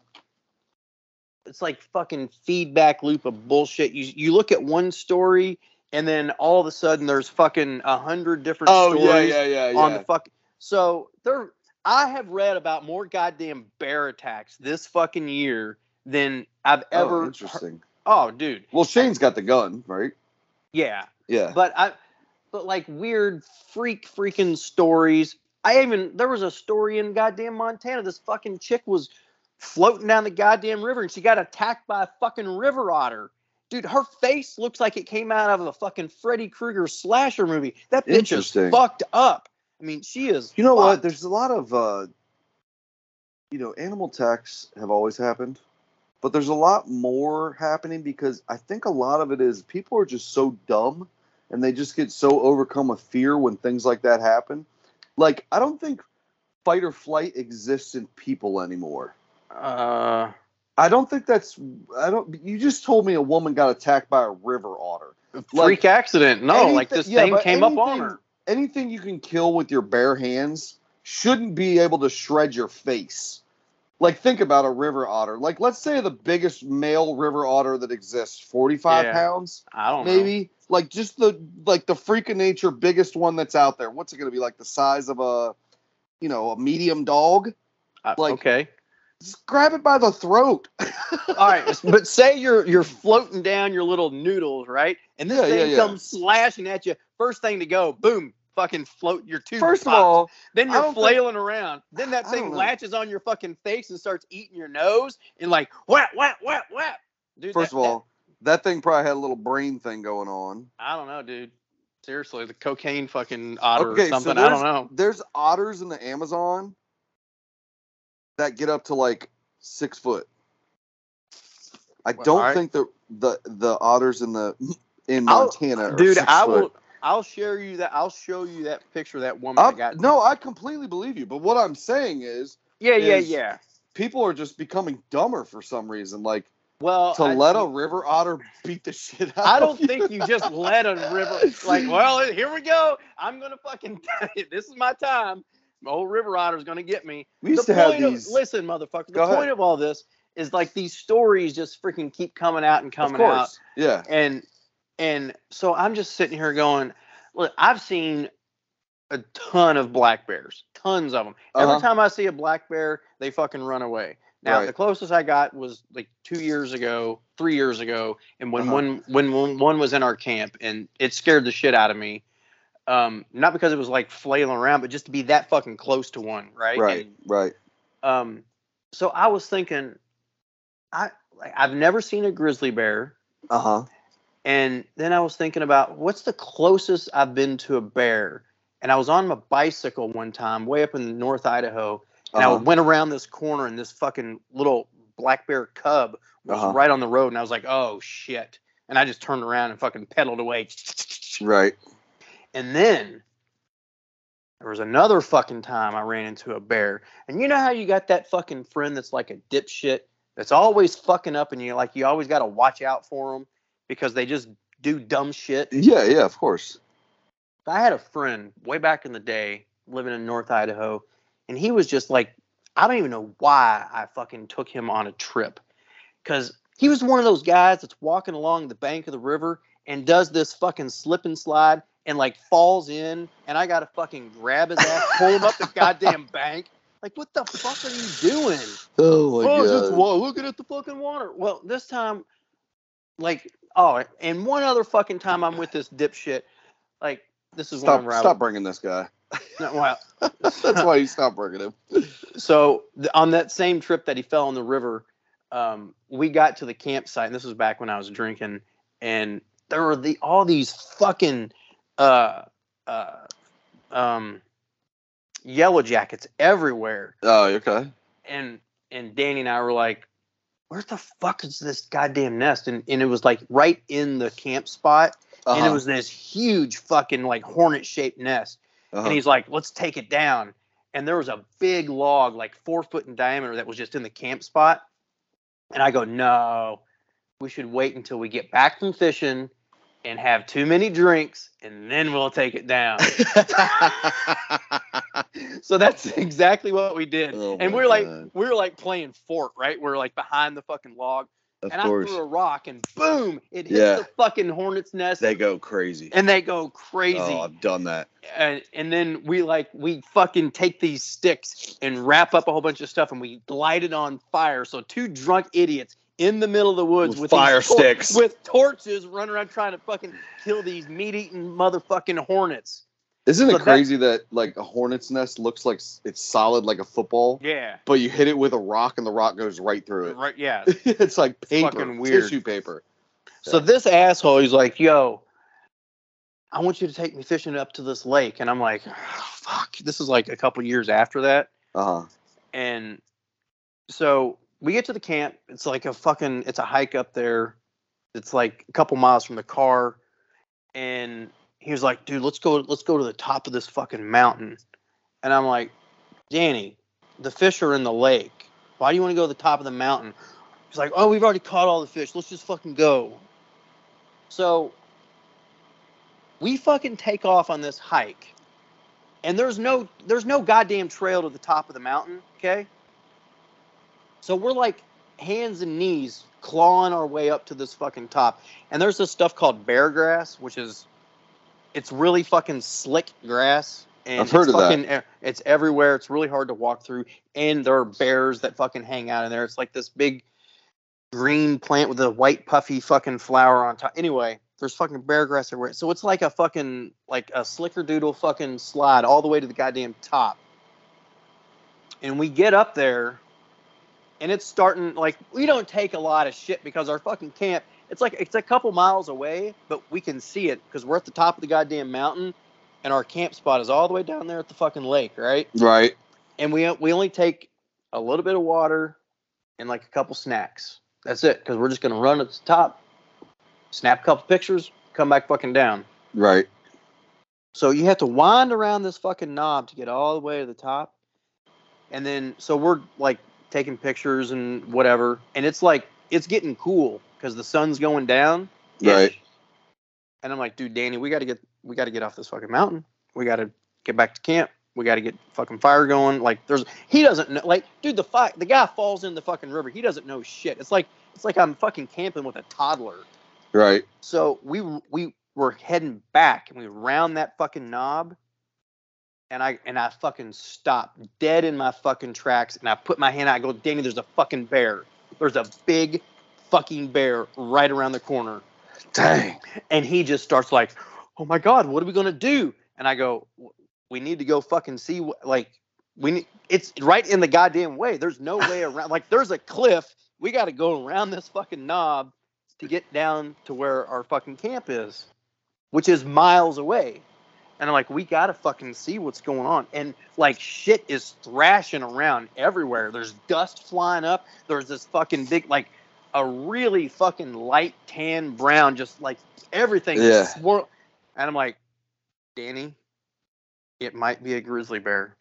it's like fucking feedback loop of bullshit. You you look at one story and then all of a sudden there's fucking a hundred different oh yeah, stories yeah, yeah, yeah. on the fuck. So there, I have read about more goddamn bear attacks this fucking year than I've ever. oh, ever. interesting. Oh, dude, Well, Shane's got the gun, right? yeah, Yeah. but I, but like weird freak freaking stories. I even there was a story in goddamn Montana. This fucking chick was floating down the goddamn river and she got attacked by a fucking river otter. Dude, her face looks like it came out of a fucking Freddy Krueger slasher movie. That bitch is fucked up. I mean, she is. You know what? There's a lot of, uh, you know, animal attacks have always happened, but there's a lot more happening because I think a lot of it is people are just so dumb and they just get so overcome with fear when things like that happen. Like, I don't think fight or flight exists in people anymore. Uh, I don't think that's. I don't. You just told me a woman got attacked by a river otter. freak accident. No, like this yeah, thing came up on her. Anything you can kill with your bare hands shouldn't be able to shred your face. Like think about a river otter. Like let's say the biggest male river otter that exists, forty-five Yeah. pounds, I don't know. maybe. Like just the like the freak of nature biggest one that's out there. What's it gonna be like? The size of a, you know, a medium dog. Uh, like- okay. Just grab it by the throat. All right, but say you're you're floating down your little noodles, right? And this yeah, thing yeah. comes slashing at you. First thing to go, boom, fucking float your tube. First of all, then you're don't think- flailing around. Then that thing latches on your fucking face and starts eating your nose and like whap whap whap whap. Dude, first that- of all, that thing probably had a little brain thing going on. I don't know, dude. Seriously, the cocaine fucking otter Okay, or so. I don't know. There's otters in the Amazon that get up to like six foot. I Well, don't alright. think the the the otters in the in Montana are Dude, I will. I'll share you that. I'll show you that picture that woman. I- got no, I completely believe you. But what I'm saying is, Yeah, yeah, is- yeah. people are just becoming dumber for some reason. Like Well, to I, let a river otter beat the shit out. I don't you. think you just let a river like. Well, here we go. I'm gonna fucking. this is my time. My old river otter's gonna get me. we used the to have point these. of listen, motherfucker. The Go ahead. point of all this is like these stories just freaking keep coming out and of coming course, out, yeah. and and so I'm just sitting here going, look, I've seen a ton of black bears, tons of them. Every Uh-huh. time I see a black bear, they fucking run away. Now Right. the closest I got was like two years ago, three years ago, and when Uh-huh. one when one, one was in our camp, and it scared the shit out of me. Um, not because it was like flailing around, but just to be that fucking close to one, right? Right, And, right. um, so I was thinking, I like I've never seen a grizzly bear, Uh huh. And then I was thinking about what's the closest I've been to a bear. And I was on my bicycle one time, way up in North Idaho, and I Uh-huh. went around this corner, and this fucking little black bear cub was Uh-huh. right on the road, and I was like, "Oh shit!" And I just turned around and fucking pedaled away. Right. And then there was another fucking time I ran into a bear. And you know how you got that fucking friend that's like a dipshit that's always fucking up and you like you always got to watch out for them because they just do dumb shit. Yeah, yeah, of course. I had a friend way back in the day living in North Idaho and he was just like I don't even know why I fucking took him on a trip cuz he was one of those guys that's walking along the bank of the river and does this fucking slip and slide and like falls in and I got to fucking grab his ass, pull him up the goddamn bank Like, what the fuck are you doing? Oh my oh, just wa- looking at the fucking water. Well, this time, like, oh, and one other fucking time I'm with this dipshit. Like, this is Stop, stop bringing this guy. No, well, That's why you stop bringing him. so on that same trip that he fell in the river, um, we got to the campsite, and this was back when I was drinking, and there were the all these fucking uh, uh, um, yellow jackets everywhere, Oh, okay. and and Danny and I were like, "Where the fuck is this goddamn nest?" And and it was like right in the camp spot, and it Uh-huh, was this huge fucking like hornet shaped nest uh-huh. and he's like, "Let's take it down." And there was a big log, like four foot in diameter, that was just in the camp spot. And I go, "No, we should wait until we get back from fishing and have too many drinks, and then we'll take it down." so that's exactly what we did. Oh and my we are like, God. we were like playing fort, right? We are like behind the fucking log, of and course. I threw a rock, and boom, it hits Yeah. the fucking hornet's nest, They go crazy. and they go crazy Oh, I've done that. and, and then we like we fucking take these sticks and wrap up a whole bunch of stuff and we light it on fire so two drunk idiots in the middle of the woods With with, fire tor- sticks. with torches running around trying to fucking kill these meat-eating motherfucking hornets Isn't it So crazy that like a hornet's nest looks like it's solid like a football, yeah. but you hit it with a rock and the rock goes right through it. right yeah. It's like paper, fucking weird. tissue paper. so this asshole he's like yo i want you to take me fishing up to this lake. And i'm like oh, fuck. This is like a couple years after that. Uh huh. and so we get to the camp. It's like a fucking it's a hike up there. It's like a couple miles from the car. And he was like dude let's go let's go to the top of this fucking mountain. And i'm like danny the fish are in the lake. Why do you want to go to the top of the mountain? He's like oh we've already caught all the fish. Let's just fucking go. So we fucking take off on this hike and there's no there's no goddamn trail to the top of the mountain okay? So we're like hands and knees clawing our way up to this fucking top. And there's this stuff called bear grass which is it's really fucking slick grass and I've heard it's of fucking, e- it's everywhere. It's really hard to walk through and there are bears that fucking hang out in there. It's like this big green plant with a white puffy fucking flower on top. Anyway there's fucking bear grass everywhere. So it's like a fucking like a slicker doodle fucking slide all the way to the goddamn top. And we get up there and it's starting like we don't take a lot of shit because our fucking camp it's like it's a couple miles away but we can see it because we're at the top of the goddamn mountain and our camp spot is all the way down there at the fucking lake right Right. and we we only take a little bit of water and like a couple snacks that's it because we're just gonna run at the top snap a couple pictures come back fucking down Right. so you have to wind around this fucking knob to get all the way to the top. And then so we're like taking pictures and whatever. And it's like it's getting cool because the sun's going down. Right. And I'm like, dude, Danny, we gotta get we gotta get off this fucking mountain. We gotta get back to camp. We gotta get fucking fire going. Like there's he doesn't know like dude the fi- the guy falls in the fucking river. He doesn't know shit. It's like it's like I'm fucking camping with a toddler. Right. So we we were heading back and we round that fucking knob and I and I fucking stopped dead in my fucking tracks and I put my hand out, I go, Danny, there's a fucking bear. There's a big fucking bear right around the corner. Dang. And he just starts like, Oh my god, what are we gonna do? And I go, We need to go fucking see what like we need it's right in the goddamn way. There's no way around like there's a cliff. We gotta go around this fucking knob to get down to where our fucking camp is, which is miles away. And I'm like, we gotta fucking see what's going on. And like shit is thrashing around everywhere. There's dust flying up. There's this fucking big, like a really fucking light tan brown, just like everything. is Yeah. swirl- And I'm like, Danny, it might be a grizzly bear.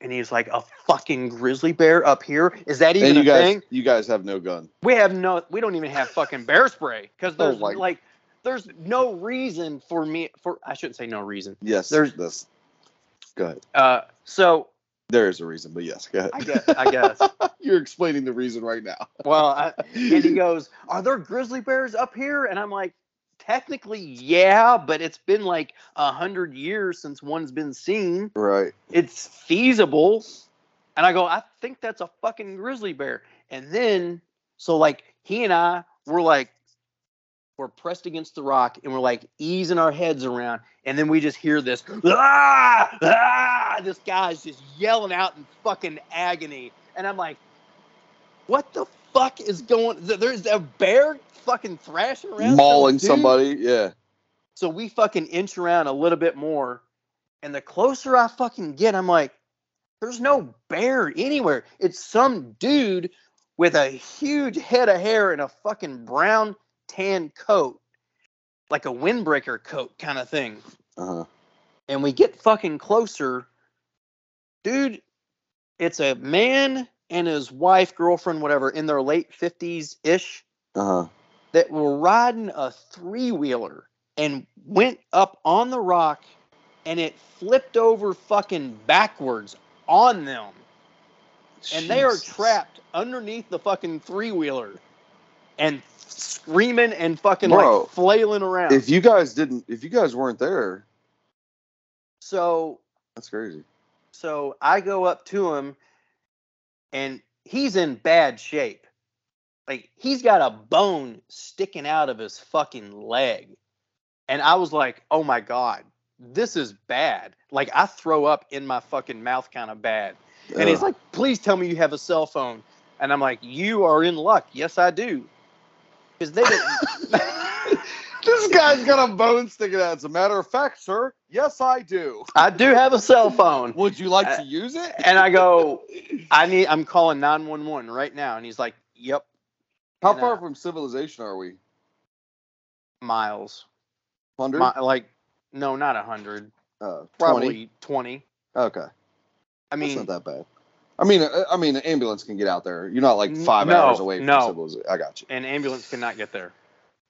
And he's like, a fucking grizzly bear up here? Is that even And you a guys, thing? you guys have no gun. We have no, we don't even have fucking bear spray because Oh there's my- like, there's no reason for me for I shouldn't say no reason. Yes. There's- this. Go ahead. Uh, so There is a reason, but yes, go ahead. I guess, I guess. You're explaining the reason right now. Well, I, and he goes, "Are there grizzly bears up here?" And I'm like, "Technically, yeah, but it's been like a hundred years since one's been seen. Right. It's feasible." And I go, I think that's a fucking grizzly bear. And then, so like he and I were like, we're pressed against the rock and we're like easing our heads around. And then we just hear this, ah, ah, this guy's just yelling out in fucking agony. And I'm like, what the fuck is going There's a bear fucking thrashing around. Mauling somebody. Yeah. So we fucking inch around a little bit more. And the closer I fucking get, I'm like, there's no bear anywhere. It's some dude with a huge head of hair and a fucking brown tan coat, like a windbreaker coat kind of thing. Uh-huh. And we get fucking closer. Dude, it's a man and his wife, girlfriend, whatever, in their late 50s ish Uh-huh. that were riding a three wheeler and went up on the rock and it flipped over fucking backwards on them. And they are trapped underneath the fucking three wheeler and screaming and fucking Bro, like flailing around. If you guys didn't, if you guys weren't there, so that's crazy. so I go up to him and he's in bad shape. Like he's got a bone sticking out of his fucking leg. And I was like, "Oh my god, this is bad." Like I throw up in my fucking mouth kind of bad. And he's like, "Please tell me you have a cell phone." And I'm like, "You are in luck." Yes, I do. Cuz they didn't this guy's got a bone sticking out. As a matter of fact, sir, yes, I do. I do have a cell phone. Would you like Uh, to use it? And I go, "I need I'm calling 911 right now." And he's like, "Yep, How and, far uh, from civilization are we? miles." Hundred. Mi- like no, not a hundred. uh, Probably 20. Okay, I mean, That's not that bad. I mean, uh, I mean, an ambulance can get out there. You're not like five no, hours away from no. civilization. I got you. an ambulance cannot get there.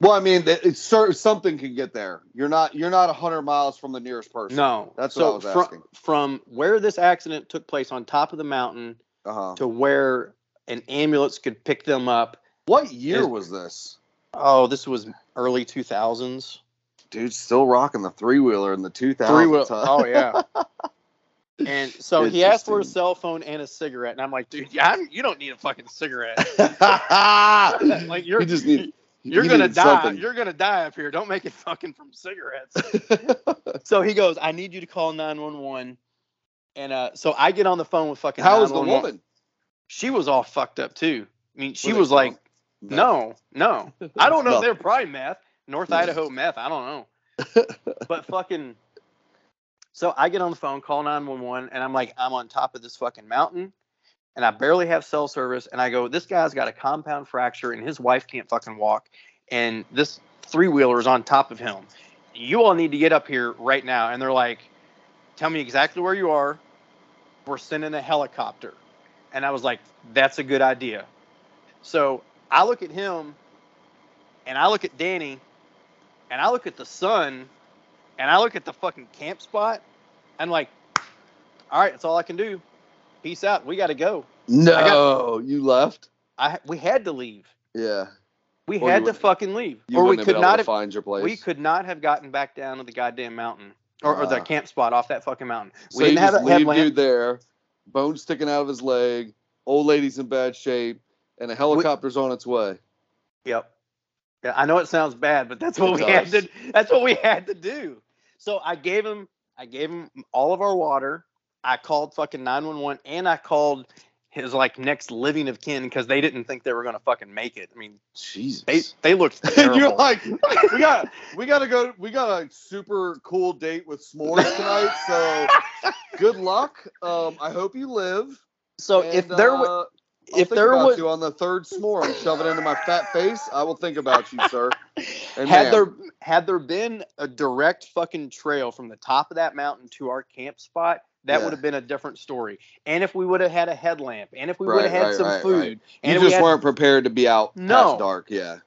Well, I mean, it's something can get there. You're not. You're not hundred miles from the nearest person. No, That's so what I was from, asking. From where this accident took place on top of the mountain Uh huh. to where an ambulance could pick them up. What year is- was this? Oh, this was early 2000s. Dude, still rocking the three wheeler in the 2000s. Three wheel. huh? Oh yeah. And so he asked for a cell phone and a cigarette, and I'm like, dude, yeah, I'm, you don't need a fucking cigarette. like Like you're you just need. you're you gonna die. something. You're gonna die up here. Don't make it fucking from cigarettes. so he goes, I need you to call 911. And uh, so I get on the phone with fucking. How was the woman? She was all fucked up too. I mean, she Were was like, drunk? no, no, I don't know. They're probably meth, North Idaho meth. I don't know. But fucking. So I get on the phone, call 911, and I'm like, I'm on top of this fucking mountain, and I barely have cell service. And I go, this guy's got a compound fracture, and his wife can't fucking walk, and this three wheeler is on top of him. You all need to get up here right now. And they're like, tell me exactly where you are. We're sending a helicopter. And I was like, that's a good idea. So I look at him, and I look at Danny, and I look at the sun, and I look at the fucking camp spot. I'm like, all right, that's all I can do. Peace out. We got to go. No, you left. I we had to leave. Yeah, We Or had to fucking leave, you or we could not have. find your place. We could not have gotten back down to the goddamn mountain or, or the camp spot off that fucking mountain. So We you didn't have leave headlamp. dude there, bone sticking out of his leg, old lady's in bad shape, and a helicopter's on its way. Yep. Yeah, I know it sounds bad, but that's what It we had to. That's what we had to do. So I gave him. I gave him all of our water. I called fucking nine one one, and I called his like next living of kin because they didn't think they were gonna fucking make it. I mean, Jesus. they they looked you're like, we got we got to go. We got a super cool date with s'mores tonight. So good luck. Um, I hope you live. so if And, there uh, was I'll if think there about was you on the third s'more and shove it into my fat face, I will think about you, sir. And had there had there been a direct fucking trail from the top of that mountain to our camp spot, that Yeah. would have been a different story. And if we would have had a headlamp, and if we Right, would have had right, some right, food, and you if we just had- weren't prepared to be out No. past dark. Yeah,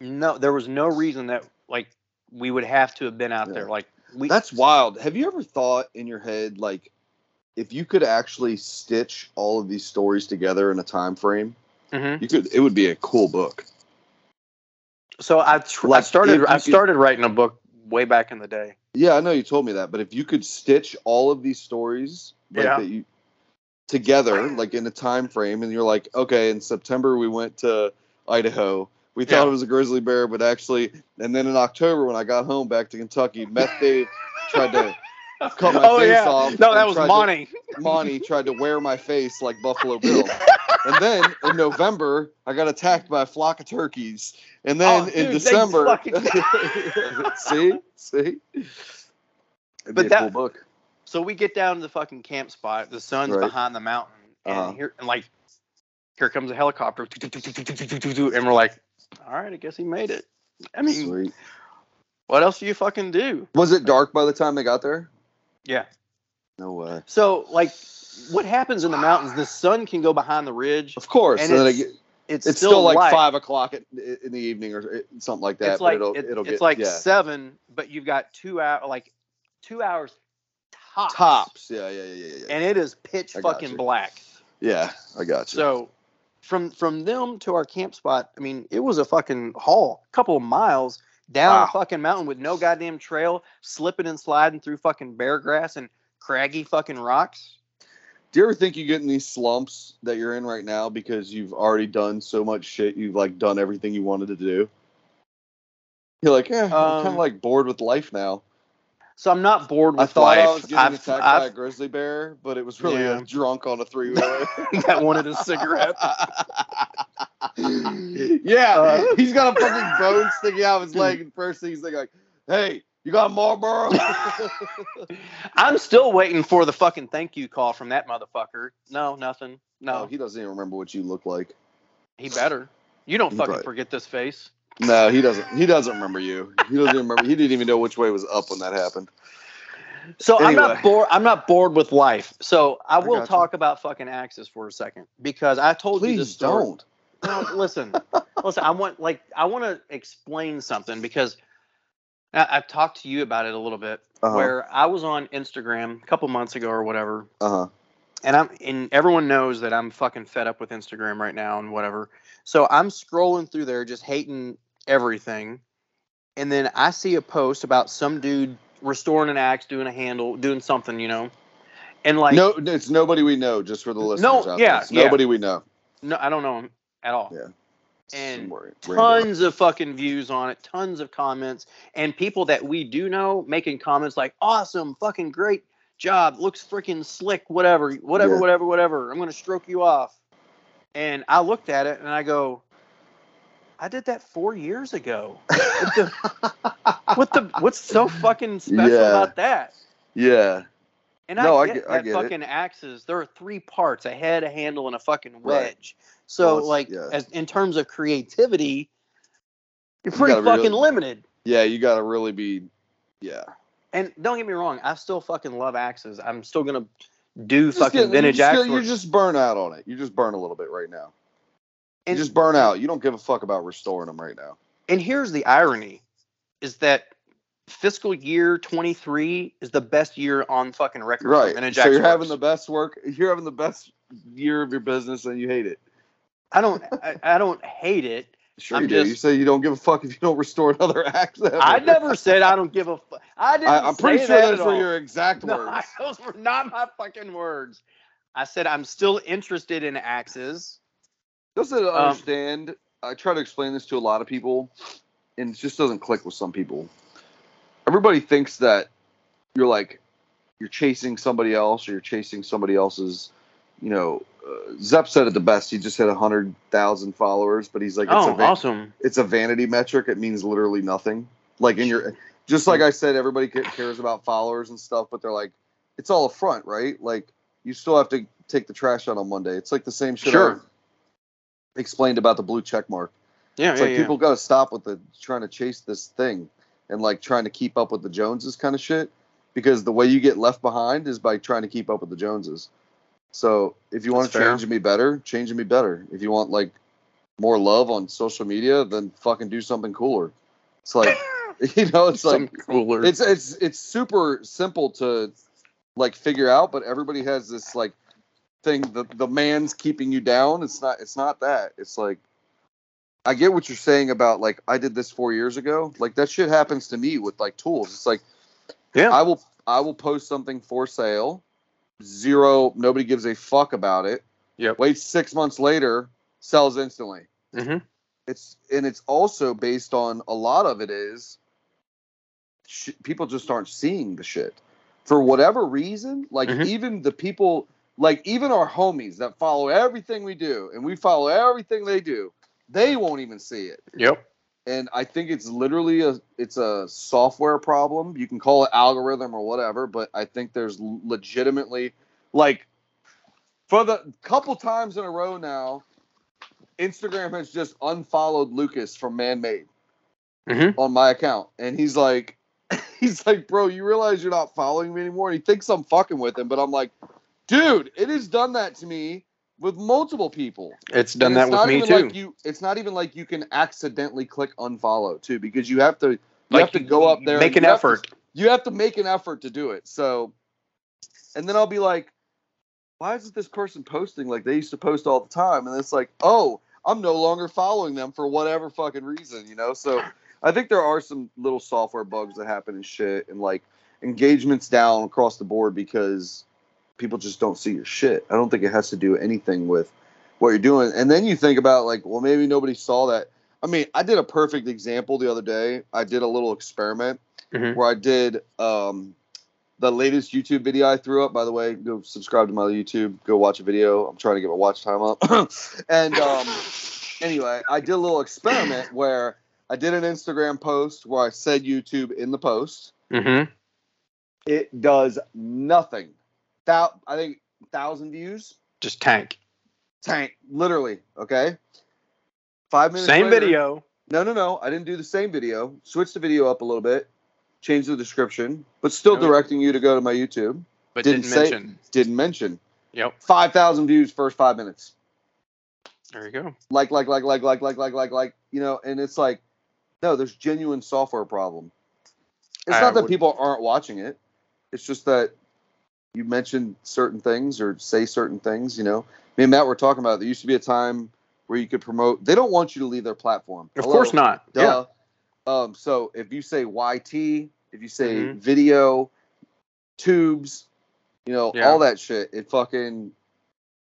no, there was no reason that like we would have to have been out Yeah. there. Like we that's wild. Have you ever thought in your head like if you could actually stitch all of these stories together in a time frame? Mhm. You could. It would be a cool book. So I tr- I started I could- started writing a book way back in the day. Yeah, I know you told me that, but if you could stitch all of these stories, like Yeah. that you together, like in a time frame, and you're like, okay, in September we went to Idaho. We thought Yeah. it was a grizzly bear, but actually, and then in October when I got home back to Kentucky, Meth Dave tried to cut my oh face yeah. off no, that was tried to- Monty. Monty tried to wear my face like Buffalo Bill. And then in November, I got attacked by a flock of turkeys. And then Oh, in dude, December, see, see, It'd But that- cool book. So we get down to the fucking camp spot. The sun's Right. behind the mountain, and Uh-huh. here and like here comes a helicopter, and we're like, all right, I guess he made it. I mean, Sweet. what else do you fucking do? Was it dark by the time they got there? Yeah. No way. So like, what happens in the mountains? The sun can go behind the ridge. Of course. And And it's, it it's, it's still, still, like light. five o'clock at, in the evening or eh, something like that. It's like it'll, it- it'll it's get like yeah. seven, but you've got two hour like two hours tops. tops. Yeah, yeah, yeah, yeah, yeah. and it is pitch fucking you. black. yeah, I got you. So from from them to our camp spot, I mean, it was a fucking haul, a couple of miles down Wow. a fucking mountain with no goddamn trail, slipping and sliding through fucking bear grass and craggy fucking rocks. Do you ever think you get in these slumps that you're in right now because you've already done so much shit? You've like done everything you wanted to do. You're like, eh, I'm kind of Um, like bored with life now. So I'm not bored I with thought life. I was getting I've, attacked by a I've grizzly bear, but it was really Yeah. a drunk on a three wheeler. that wanted a cigarette. yeah, Uh, he's got a fucking bone sticking out of his leg, and first thing he's like, "Hey, you got Marlboro?" I'm still waiting for the fucking thank you call from that motherfucker. No, nothing. No, No, he doesn't even remember what you look like. he better. You don't fucking Right. forget this face. No, he doesn't. He doesn't remember you. He doesn't even remember. He didn't even know which way was up when that happened. So I'm not bored. I'm not bored with life. So I will gotcha. talk about fucking axes for a second because I told you this Please don't. No, listen, listen. I want like I want to explain something because I, I've talked to you about it a little bit. Uh-huh. Where I was on Instagram a couple months ago or whatever, Uh huh. and I'm and everyone knows that I'm fucking fed up with Instagram right now and whatever. So I'm scrolling through there just hating everything. And then I see a post about some dude restoring an axe, doing a handle, doing something, you know. And like no, it's nobody we know. Just for the listeners No, out yeah, there. It's yeah. nobody we know. no, I don't know him at all. Yeah. And Tons of fucking views on it, tons of comments, and people that we do know making comments like awesome, fucking great job, looks freaking slick, whatever, whatever, Yeah. whatever, whatever. I'm gonna stroke you off. And I looked at it and I go, I did that four years ago. What the, what the what's so fucking special Yeah. about that? Yeah. And No, I I get, get- I that get it. fucking axes. There are three parts: a head, a handle, and a fucking wedge. So, Well, like, yeah. as in terms of creativity, you're pretty gotta fucking really- limited. Yeah. You got to really be. Yeah. And don't get me wrong, I still fucking love axes. I'm still gonna do Just fucking get- vintage you just, axe you just burn out on it. You just burn a little bit right now. and, you just burn out. You don't give a fuck about restoring them right now. and here's the irony: is that fiscal year 23 is the best year on fucking record. for Right. Vintage So you're having the best work. You're having the best year of your business, and you hate it. I don't. I, I don't hate it. Sure I'm you do. You just- say you don't give a fuck if you don't restore another axe. I never said I don't give a. fuck. I didn't. I, I'm pretty sure that those were your exact No, words. Those were not my fucking words. I said I'm still interested in axes. Doesn't Um, understand. I try to explain this to a lot of people, and it just doesn't click with some people. Everybody thinks that you're like you're chasing somebody else, or you're chasing somebody else's. You know, Zepp said it the best. He just hit hundred thousand followers, but he's like, it's, oh, a awesome! it's a vanity metric. It means literally nothing. Like in your, just like I said, everybody cares about followers and stuff, but they're like, it's all a front, right? Like you still have to take the trash out on Monday. It's like the same shit Sure. I explained about the blue check mark. Yeah, It's yeah, like yeah. people got to stop with the trying to chase this thing and like trying to keep up with the Joneses kind of shit because the way you get left behind is by trying to keep up with the Joneses. So if you want to change and be better, change and be better. If you want like more love on social media, then fucking do something cooler. It's like you know, it's Some like cooler. it's it's it's super simple to like figure out, but everybody has this like thing the the man's keeping you down. It's not it's not that. It's like I get what you're saying about like I did this four years ago. Like that shit happens to me with like tools. It's like yeah. I will I will post something for sale zero. Nobody gives a fuck about it. Yep. Wait six months later, sells instantly. hmm It's and it's also based on a lot of it is sh- people just aren't seeing the shit for whatever reason. Like Mhm. even the people, like even our homies that follow everything we do and we follow everything they do, they won't even see it. Yep. And I think it's literally a it's a software problem. You can call it algorithm or whatever, but I think there's legitimately like for the couple times in a row now, Instagram has just unfollowed Lucas from Man Made hmm on my account, and he's like, he's like, bro, you realize you're not following me anymore? And he thinks I'm fucking with him, but I'm like, dude, it has done that to me with multiple people. It's done And that it's with not me even too. Like you, it's not even like you can accidentally click unfollow too, because you have to you Like, have to go up there. Make and an have to- effort. you have to make an effort to do it. So, and then I'll be like, why isn't this person posting like they used to post all the time? And it's like, oh, I'm no longer following them for whatever fucking reason, you know? So I think there are some little software bugs that happen and shit, and like engagements down across the board because people just don't see your shit. I don't think it has to do anything with what you're doing. And then you think about like, well, maybe nobody saw that. I mean, I did a perfect example the other day. I did a little experiment Mhm. where I did um, the latest YouTube video I threw up. By the way, go subscribe to my YouTube. Go watch a video. I'm trying to get my watch time up. and um, anyway, I did a little experiment where I did an Instagram post where I said YouTube in the post. hmm It does nothing. That I think thousand views. Just tank. Tank, literally. Okay. Five minutes. Same later- video. No, no, no. I didn't do the same video. Switch the video up a little bit. Change the description, but still No. directing you to go to my YouTube. But Didn't didn't, say- mention. Didn't mention. Yep. Five thousand views first five minutes. There you go. Like, like, like, like, like, like, like, like, like. You know, and it's like, no, there's genuine software problem. It's I not that would- people aren't watching it. It's just that you mention certain things or say certain things. You know, me and Matt were talking about. There used to be a time where you could promote. They don't want you to leave their platform. Of Hello? course not. Yeah. Um, so if you say YT, if you say Mhm. video, tubes, you know, Yeah. all that shit, it fucking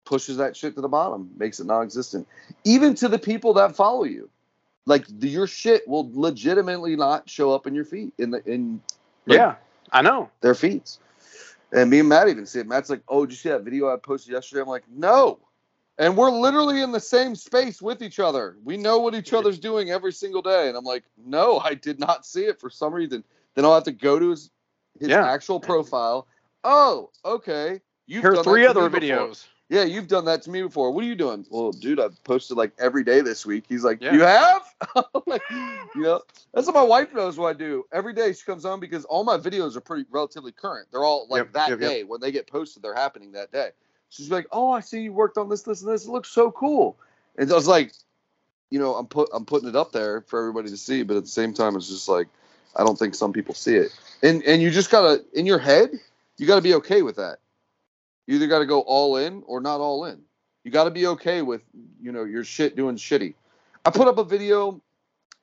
pushes that shit to the bottom, makes it non-existent. Even to the people that follow you, like the, your shit will legitimately not show up in your feed in the in like, Yeah. I know. their feeds. And me and Matt even see it. Matt's like, "Oh, did you see that video I posted yesterday?" I'm like, "No." And we're literally in the same space with each other. We know what each other's doing every single day. And I'm like, "No, I did not see it for some reason." Then I'll have to go to his his Yeah. actual profile. Oh, okay. You've Here are done three other videos. before. Yeah, you've done that to me before. What are you doing? Well, dude, I've posted like every day this week. He's like, Yeah. you have? I'm like, you know, that's what my wife knows what I do. Every day she comes on because all my videos are pretty relatively current. They're all like Yep, that yep, yep. day when they get posted, they're happening that day. She's like, oh, I see you worked on this, this, and this. It looks so cool. And I was like, you know, I'm put I'm putting it up there for everybody to see, but at the same time, it's just like I don't think some people see it. And and you just gotta in your head, you gotta be okay with that. You either gotta go all in or not all in. You gotta be okay with you know your shit doing shitty. I put up a video.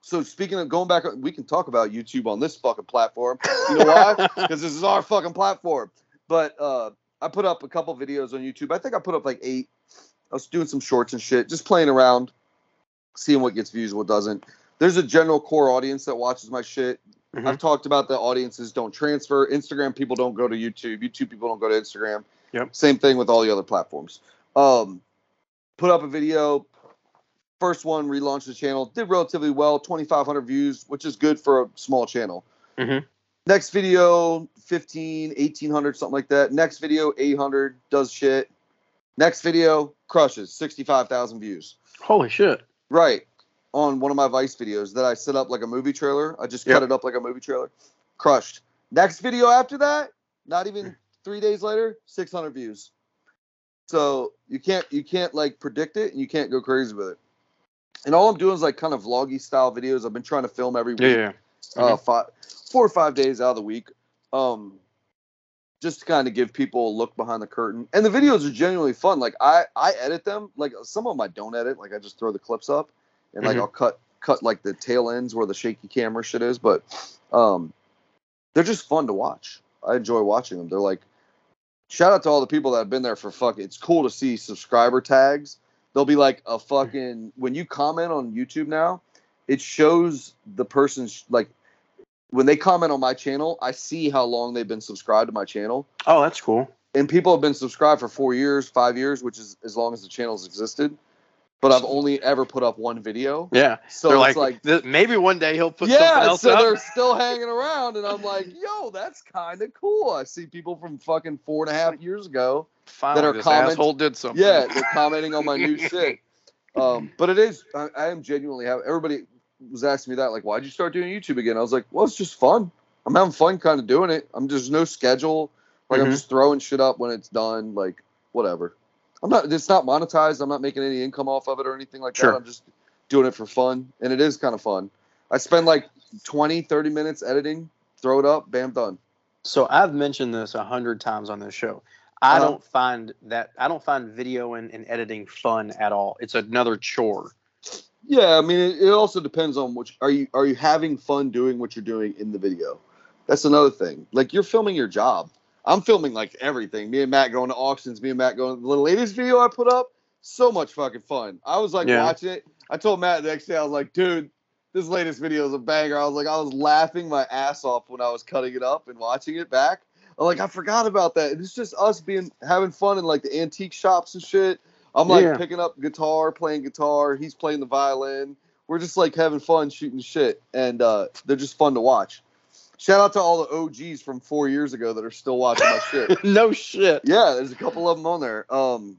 So speaking of going back, we can talk about YouTube on this fucking platform. You know why? Because this is our fucking platform. But uh, I put up a couple videos on YouTube. I think I put up like eight. I was doing some shorts and shit, just playing around, seeing what gets views, what doesn't. There's a general core audience that watches my shit. Mhm. I've talked about the audiences don't transfer. Instagram people don't go to YouTube. YouTube people don't go to Instagram. Yep. Same thing with all the other platforms. Um, put up a video. First one, relaunched the channel. Did relatively well, 2,500 views, which is good for a small channel. Mhm. Next video, 15, 1,800, something like that. Next video, 800, does shit. Next video, crushes, 65,000 views. Holy shit. Right. On one of my Vice videos that I set up like a movie trailer. I just cut it up like a movie trailer. Crushed. Next video after that, not even three days later, 600 views. So you can't you can't like predict it and you can't go crazy with it. And all I'm doing is like kind of vloggy style videos. I've been trying to film every week Yeah, yeah. uh, five, four or five days out of the week, um, just to kind of give people a look behind the curtain. And the videos are genuinely fun. Like I, I edit them. Like some of them I don't edit. Like I just throw the clips up, and like Mhm. I'll cut cut like the tail ends where the shaky camera shit is. But um, they're just fun to watch. I enjoy watching them. They're like shout out to all the people that have been there for fucking. It's cool to see subscriber tags. They'll be like a fucking when you comment on YouTube now, it shows the person's like when they comment on my channel, I see how long they've been subscribed to my channel. Oh, that's cool. And people have been subscribed for four years, five years, which is as long as the channel's existed. But I've only ever put up one video. Yeah. So they're it's like, like maybe one day he'll put something yeah, else so up. they're still hanging around, and I'm like, yo, that's kind of cool. I see people from fucking four and a half years ago. Finally, are this comment- asshole did something. Yeah, they're commenting on my new shit. Um, but it is, I, I am genuinely having. Everybody was asking me that, like, why'd you start doing YouTube again? I was like, well, it's just fun. I'm having fun, kind of doing it. I'm just no schedule. Like I'm Mhm. just throwing shit up when it's done. Like whatever. I'm not. It's not monetized. I'm not making any income off of it or anything like Sure. that. I'm just doing it for fun, and it is kind of fun. I spend like 20, 30 minutes editing, throw it up, bam, done. So I've mentioned this a hundred times on this show. I Uh-huh. don't find that I don't find video and, and editing fun at all. It's another chore. Yeah, I mean, it, it also depends on which are you are you having fun doing what you're doing in the video. That's another thing. Like you're filming your job. I'm filming like everything. Me and Matt going to auctions. Me and Matt going. The latest video I put up, so much fucking fun. I was like Yeah. watching it. I told Matt the next day. I was like, dude, this latest video is a banger. I was like, I was laughing my ass off when I was cutting it up and watching it back. I'm like, I forgot about that. It's just us being having fun in like the antique shops and shit. I'm like Yeah. picking up guitar, playing guitar. He's playing the violin. We're just like having fun shooting shit, and uh, they're just fun to watch. Shout out to all the OGs from four years ago that are still watching my shit. no shit. Yeah, there's a couple of them on there. Um,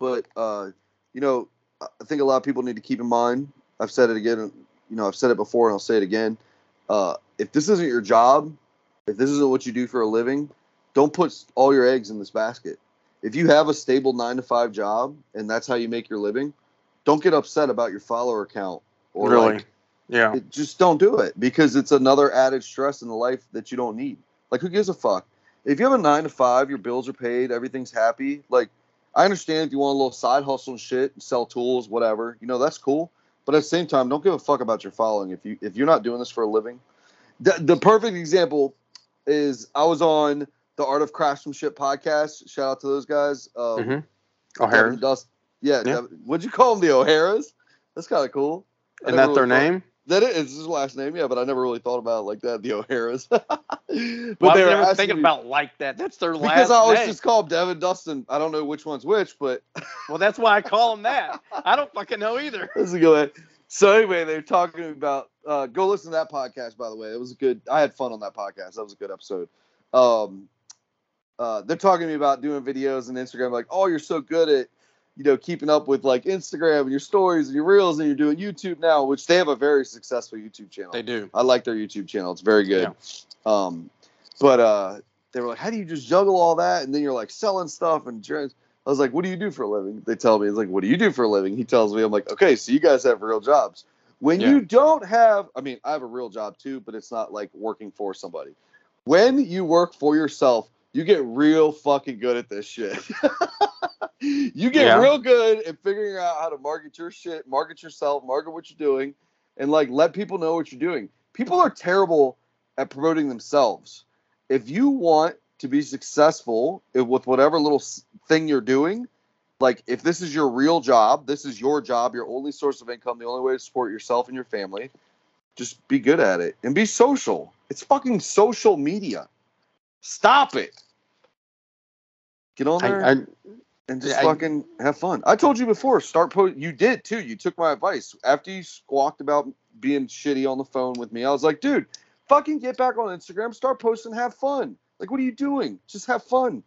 but uh, you know, I think a lot of people need to keep in mind. I've said it again. You know, I've said it before, and I'll say it again. Uh, if this isn't your job, if this isn't what you do for a living, don't put all your eggs in this basket. If you have a stable nine to five job and that's how you make your living, don't get upset about your follower count or really? like yeah. it, just don't do it because it's another added stress in the life that you don't need. Like, who gives a fuck? If you have a nine to five, your bills are paid, everything's happy. Like, I understand if you want a little side hustle and shit, sell tools, whatever. You know, that's cool. But at the same time, don't give a fuck about your following. If you if you're not doing this for a living, the, the perfect example is I was on the Art of Craftsmanship podcast. Shout out to those guys. Um, Mhm. Devin O'Hara. Dust. Yeah. Yeah. What'd you call them? The O'Haras? That's kind of cool. I Isn't that their name? That is his last name, yeah, but I never really thought about it like that, the O'Haras. but Well, they were never thinking me- about like that. That's their last name. because I always name. just call him Devin Dustin. I don't know which one's which, but Well, that's why I call them that. I don't fucking know either. let's go ahead. So anyway, they're talking about uh, go listen to that podcast. By the way, it was a good. I had fun on that podcast. That was a good episode. Um, uh, they're talking to me about doing videos and Instagram. Like, oh, you're so good at you know keeping up with like Instagram and your stories and your reels, and you're doing YouTube now, which they have a very successful YouTube channel. They do. I like their YouTube channel. It's very good. Yeah. Um, but uh, they were like, "How do you just juggle all that?" And then you're like selling stuff and trans- I was like, "What do you do for a living?" They tell me, "It's like, what do you do for a living?" He tells me, "I'm like, okay, so you guys have real jobs. When Yeah. you don't have, I mean, I have a real job too, but it's not like working for somebody. When you work for yourself, you get real fucking good at this shit. you get Yeah. real good at figuring out how to market your shit, market yourself, market what you're doing, and like let people know what you're doing. People are terrible at promoting themselves. If you want to be successful with whatever little thing you're doing, like if this is your real job, this is your job, your only source of income, the only way to support yourself and your family, just be good at it and be social. It's fucking social media. Stop it. Get on there I, I, and just I- fucking have fun. I told you before, start post. You did too. You took my advice after you squawked about being shitty on the phone with me. I was like, dude, fucking get back on Instagram, start posting, have fun. Like, what are you doing? Just have fun.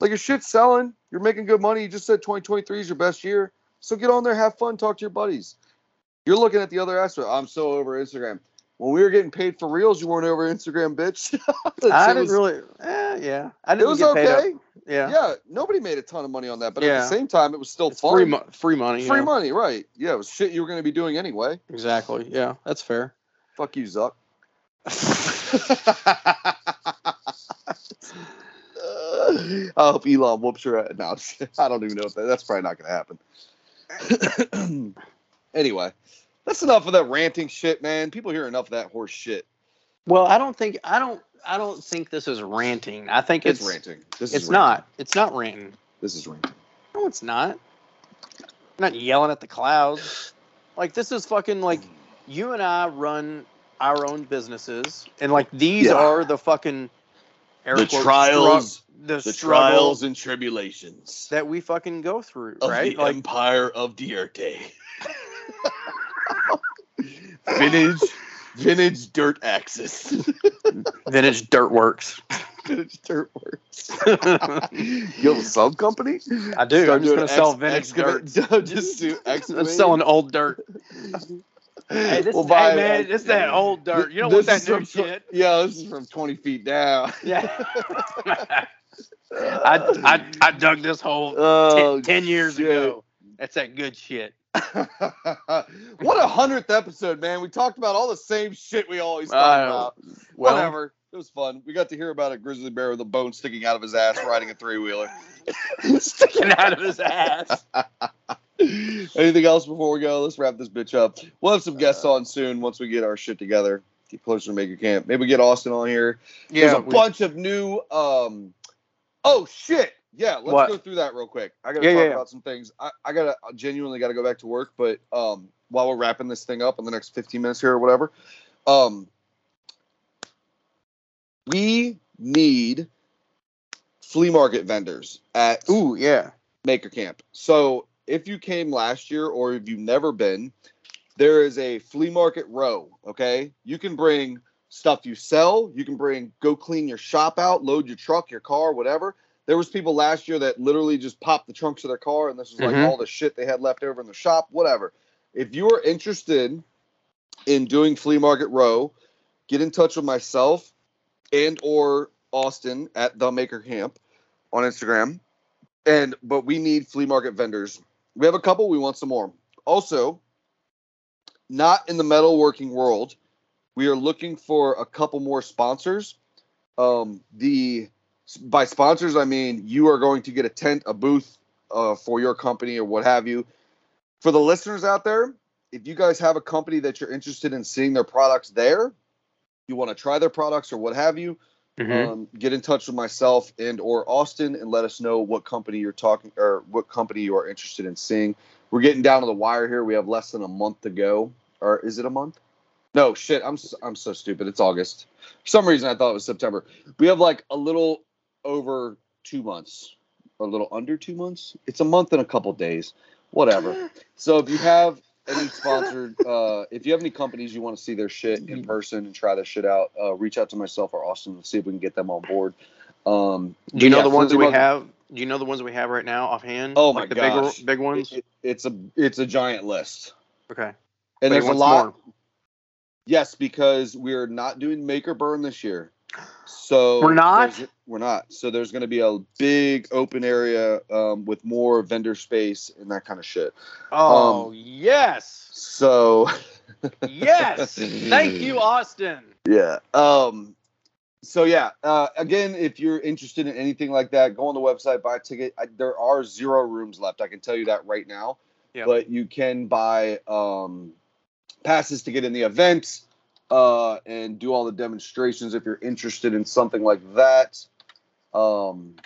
Like your shit's selling. You're making good money. You just said 2023 is your best year. So get on there, have fun, talk to your buddies. You're looking at the other aspect. I'm so over Instagram. When we were getting paid for reels, you weren't over Instagram, bitch. I didn't was- really. Eh, yeah, I It didn't was get paid up. okay. Yeah, Yeah, nobody made a ton of money on that, but at the same time, it was still it's fun. free, mo- free money. Free yeah. money, right? Yeah, it was shit you were going to be doing anyway. Exactly. Yeah, that's fair. Fuck you, Zuck. I hope Elon whoops your ass. No, I don't even know if that, that's probably not going to happen. anyway, that's enough of that ranting shit, man. People hear enough of that horse shit. Well, I don't think I don't I don't think this is ranting. I think It's, it's ranting. This It's is not. It's not ranting. This is ranting. No, it's not. I'm not yelling at the clouds. Like this is fucking like mm. you and I run our own businesses, and like these Yeah. are the fucking air The quotes, trials- strug- the, the trials and tribulations that we fucking go through, of right? the Like empire of Dirt. vintage, vintage dirt axis. vintage dirt works. vintage dirt works. you have a sub company? I do. Start I'm just gonna sell vintage dirt. excavate- just do I'm selling old dirt. Hey, this We'll is, buy hey, man, it. this is that old dirt. You don't This want that new from shit. Yeah, this is from 20 feet down. Yeah. I, I I dug this hole Oh, ten, 10 years shit. ago. That's that good shit. what a hundredth episode, man. We talked about all the same shit we always talk Uh, about. well- Whatever. It was fun. We got to hear about a grizzly bear with a bone sticking out of his ass riding a three wheeler. Sticking out of his ass. Anything else before we go? Let's wrap this bitch up. We'll have some guests on soon once we get our shit together. Get closer to Maker Camp. Maybe get Austin on here. Yeah, There's a we- bunch of new. um Oh shit! Yeah, let's What? go through that real quick. I gotta Yeah, talk yeah, yeah. about some things. I, I gotta I genuinely gotta go back to work, but um while we're wrapping this thing up in the next 15 minutes here or whatever, um we need flea market vendors at Ooh, yeah. Maker Camp. So if you came last year or if you've never been, there is a flea market row. Okay, you can bring stuff you sell. You can bring go clean your shop out, load your truck, your car, whatever. There was people last year that literally just popped the trunks of their car, and this was like Mhm. all the shit they had left over in the shop, whatever. If you are interested in doing flea market row, get in touch with myself and or Austin at the Maker Camp on Instagram. And but we need flea market vendors. We have a couple. We want some more. Also, not in the metalworking world. We are looking for a couple more sponsors. Um, the by sponsors, I mean you are going to get a tent, a booth uh, for your company or what have you. For the listeners out there, if you guys have a company that you're interested in seeing their products there, you want to try their products or what have you, Mhm. um, get in touch with myself and or Austin and let us know what company you're talking or what company you are interested in seeing. We're getting down to the wire here. We have less than a month to go, or is it a month? No shit. I'm I'm so stupid. It's August. For some reason, I thought it was September. We have like a little over two months, or a little under two months. It's a month and a couple days, whatever. So if you have any sponsored, uh, if you have any companies you want to see their shit in person and try their shit out, uh, reach out to myself or Austin and see if we can get them on board. Um, Do you know yeah, the ones Flea we Market- have? Do you know the ones we have right now offhand? Oh my like the gosh. big big ones. It- it- it's a it's a giant list, okay. and But there's a lot. more. Yes, because we're not doing make or burn this year. So We're not? We're not. So there's going to be a big open area um, with more vendor space and that kind of shit. Oh Um, yes, So yes. Thank you, Austin. Yeah. Um. So yeah. Uh, again, if you're interested in anything like that, go on the website, buy a ticket. I, there are zero rooms left. I can tell you that right now. Yep. But you can buy um, passes to get in the event uh, and do all the demonstrations if you're interested in something like that. Um.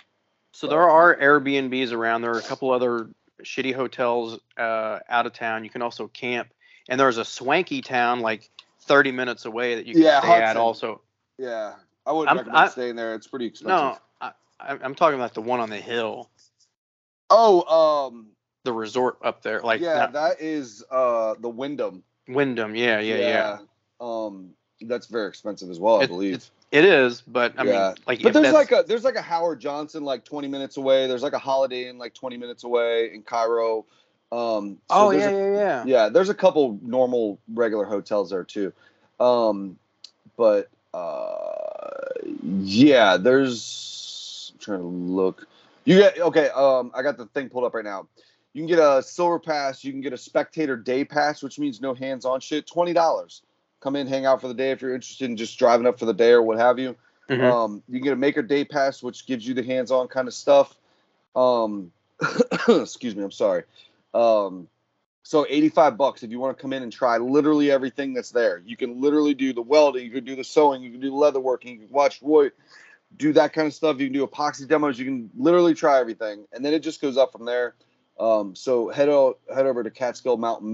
So there are Airbnbs around. There are a couple other shitty hotels uh, out of town. You can also camp, and there's a swanky town like 30 minutes away that you can Yeah, stay at. Also, Yeah. I wouldn't I'm- recommend I- staying there. It's pretty expensive. no, I, I'm talking about the one on the hill, Oh. Um. the resort up there, like yeah. not- That is uh the Wyndham. Wyndham. Yeah, yeah, yeah. Um, that's very expensive as well, I It- believe. it's- It is, but I Yeah. mean, like, But if there's like a there's like a Howard Johnson like 20 minutes away. There's like a Holiday Inn like 20 minutes away in Cairo. Um, so oh yeah, a- yeah, yeah. yeah. There's a couple normal regular hotels there too. Um, but uh, yeah, there's I'm trying to look. You get okay. Um, I got the thing pulled up right now. You can get a silver pass. You can get a spectator day pass, which means no hands-on shit. Twenty dollars. Come in, hang out for the day if you're interested in just driving up for the day or what have you. Mhm. Um, you can get a maker day pass, which gives you the hands-on kind of stuff. Um, excuse me, I'm sorry. Um, So 85 bucks if you want to come in and try literally everything that's there. You can literally do the welding, you can do the sewing, you can do the leather working, you can watch Roy do that kind of stuff. You can do epoxy demos. You can literally try everything, and then it just goes up from there. Um, so head o- head over to Catskill Mountain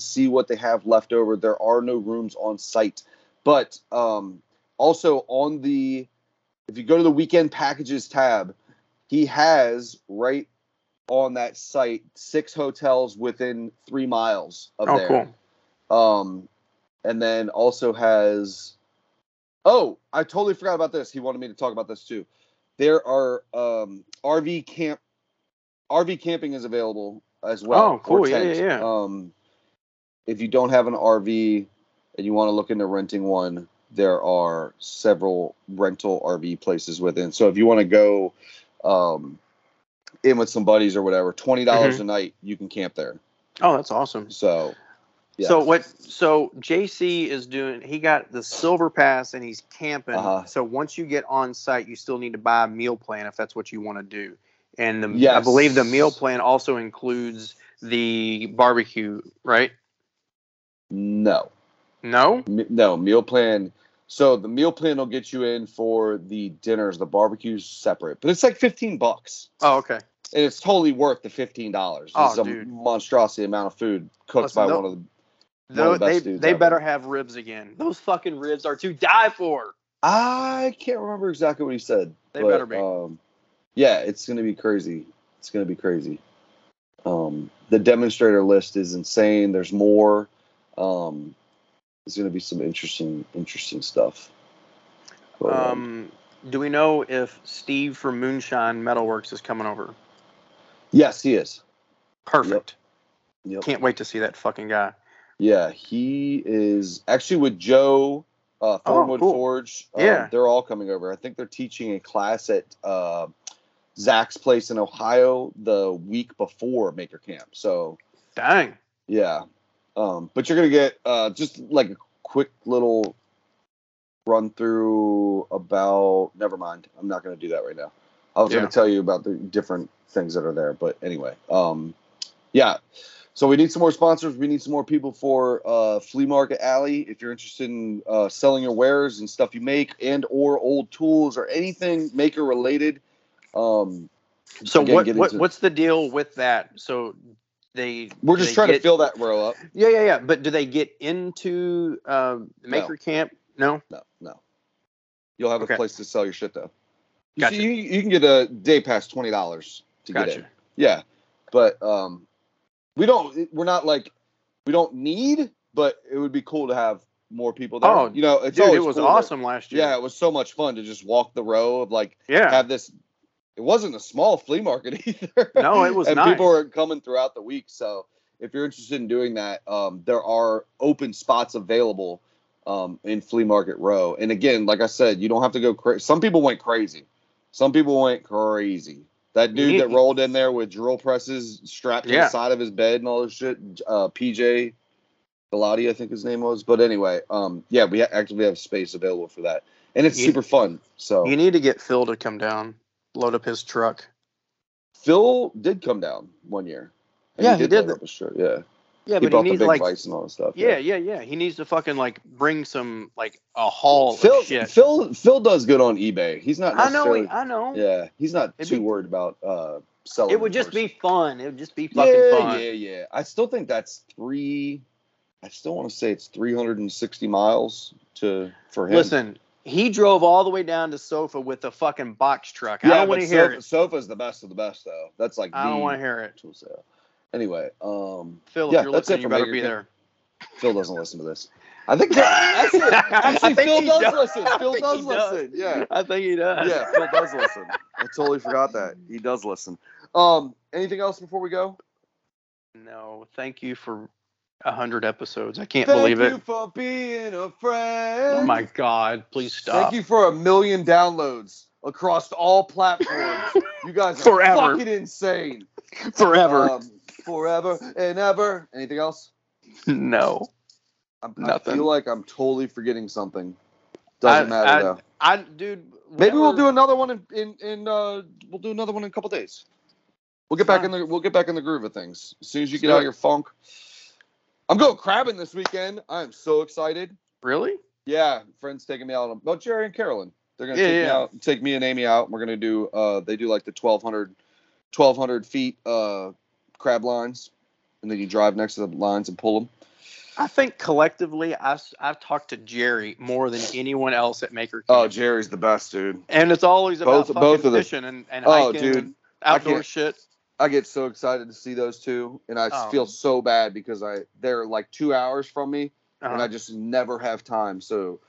see what they have left over. There are no rooms on site, but um, also on the if you go to the weekend packages tab, he has right on that site six hotels within three miles of Oh, there. cool. Um, and then also has. Oh, I totally forgot about this. He wanted me to talk about this too. There are um, RV camp. RV camping is available as well. Oh, cool. Yeah, yeah, yeah. Um, if you don't have an RV and you want to look into renting one, there are several rental RV places within. So if you want to go um, in with some buddies or whatever, twenty dollars Mhm. a night, you can camp there. Oh, that's awesome. So. Yeah. So what? So JC is doing. He got the silver pass and he's camping. Uh-huh. So once you get on site, you still need to buy a meal plan if that's what you want to do. And the, I believe the meal plan also includes the barbecue, right? No. No. M- no meal plan. So the meal plan will get you in for the dinners. The barbecue's separate, but it's like fifteen bucks, Oh, okay. and it's totally worth the fifteen dollars. Oh, it's a dude. monstrosity amount of food cooked Listen, by one of the. Of the they they ever. better have ribs again. Those fucking ribs are to die for. I can't remember exactly what he said. They but, better be. Um, yeah, it's gonna be crazy. It's gonna be crazy. Um, the demonstrator list is insane. There's more. Um, there's gonna be some interesting, interesting stuff. But, Um, do we know if Steve from Moonshine Metalworks is coming over? yes, he is. Perfect. Yep. Can't wait to see that fucking guy. Yeah, he is actually with Joe uh, Thornwood cool. Forge. Um, Yeah. they're all coming over. I think they're teaching a class at uh, Zach's place in Ohio the week before Maker Camp. So Dang. yeah, um, but you're gonna get uh, just like a quick little run through about. Never mind, I'm not gonna do that right now. I was Yeah. gonna tell you about the different things that are there, but anyway, um, yeah. So we need some more sponsors. We need some more people for uh, Flea Market Alley. If you're interested in uh, selling your wares and stuff you make, and or old tools or anything maker related. Um, So again, what, what what's the deal with that? So they we're just they trying to fill that row up. Yeah, yeah, yeah. But do they get into um, the No. maker camp? No. No, no. You'll have Okay. a place to sell your shit though. You, Gotcha. see, you, you can get a day pass twenty dollars to get in. Yeah, but um, we don't. We're not like we don't need, but it would be cool to have more people there. Oh, you know, it's Dude, it was cool to- awesome last year. yeah, it was so much fun to just walk the row of like Yeah. have this. It wasn't a small flea market either. No, it was not. and nice. people were coming throughout the week. So if you're interested in doing that, um, there are open spots available um, in Flea Market Row. And again, like I said, you don't have to go crazy. Some people went crazy. Some people went crazy. That dude that rolled in there with drill presses strapped to Yeah. the side of his bed and all this shit, uh, PJ Galati, I think his name was. But anyway, um, yeah, we actually have space available for that, and it's You- super fun. So You need to get Phil to come down, load up his truck. Phil did come down one year. Yeah, he did load that. up his shirt, Yeah, Yeah, he but he needs like and all that stuff. yeah, yeah, yeah. He needs to fucking like bring some like a haul Phil. Phil, Phil does good on eBay. He's not I know, he- I know. yeah, he's not It'd too be- worried about uh selling. It would just person. be fun. It would just be fucking yeah, fun. yeah, yeah. I still think that's three. I still want to say it's 360 miles to for him. Listen, he drove all the way down to Sofa with a fucking box truck. I don't want to hear Sofa, it. Sofa's the best of the best though. That's like I don't want to hear it. tool sale. Anyway, um, Phil, Yeah, if you're listening, you better be Camp. there. Phil doesn't listen to this. I think actually, I actually think Phil does, does. listen. Phil does listen. Yeah. I think he does. Yeah, Phil does listen. I totally forgot that. He does listen. Um, anything else before we go? No, thank you for hundred episodes. I can't Thank believe you it. for being a friend. Oh my god, please stop. Thank you for a million downloads across all platforms. you guys are Forever. fucking insane. Forever. Um, forever and ever. Anything else? no. I'm, Nothing. I feel like I'm totally forgetting something. Doesn't I- matter I- though. I dude Maybe we'll do another one in, in, in uh we'll do another one in a couple days. We'll get back in the we'll get back in the groove of things as soon as you get out of your funk. I'm going crabbing this weekend. I am so excited. Really? Yeah, friends taking me out. On, well, Jerry and Carolyn. They're gonna Yeah, take me out, take me and Amy out. And we're gonna do. Uh, they do like the 1200, 1200 feet uh crab lines, and then you drive next to the lines and pull them. I think collectively, I, have I've talked to Jerry more than anyone else at Maker Camp. Oh, Jerry's the best, dude. and it's always about Both- fucking both of them. fishing and, and Oh, hiking dude. and outdoor shit. I get so excited to see those two, and I Oh. feel so bad because I they're like two hours from me, and Uh-huh. I just never have time. So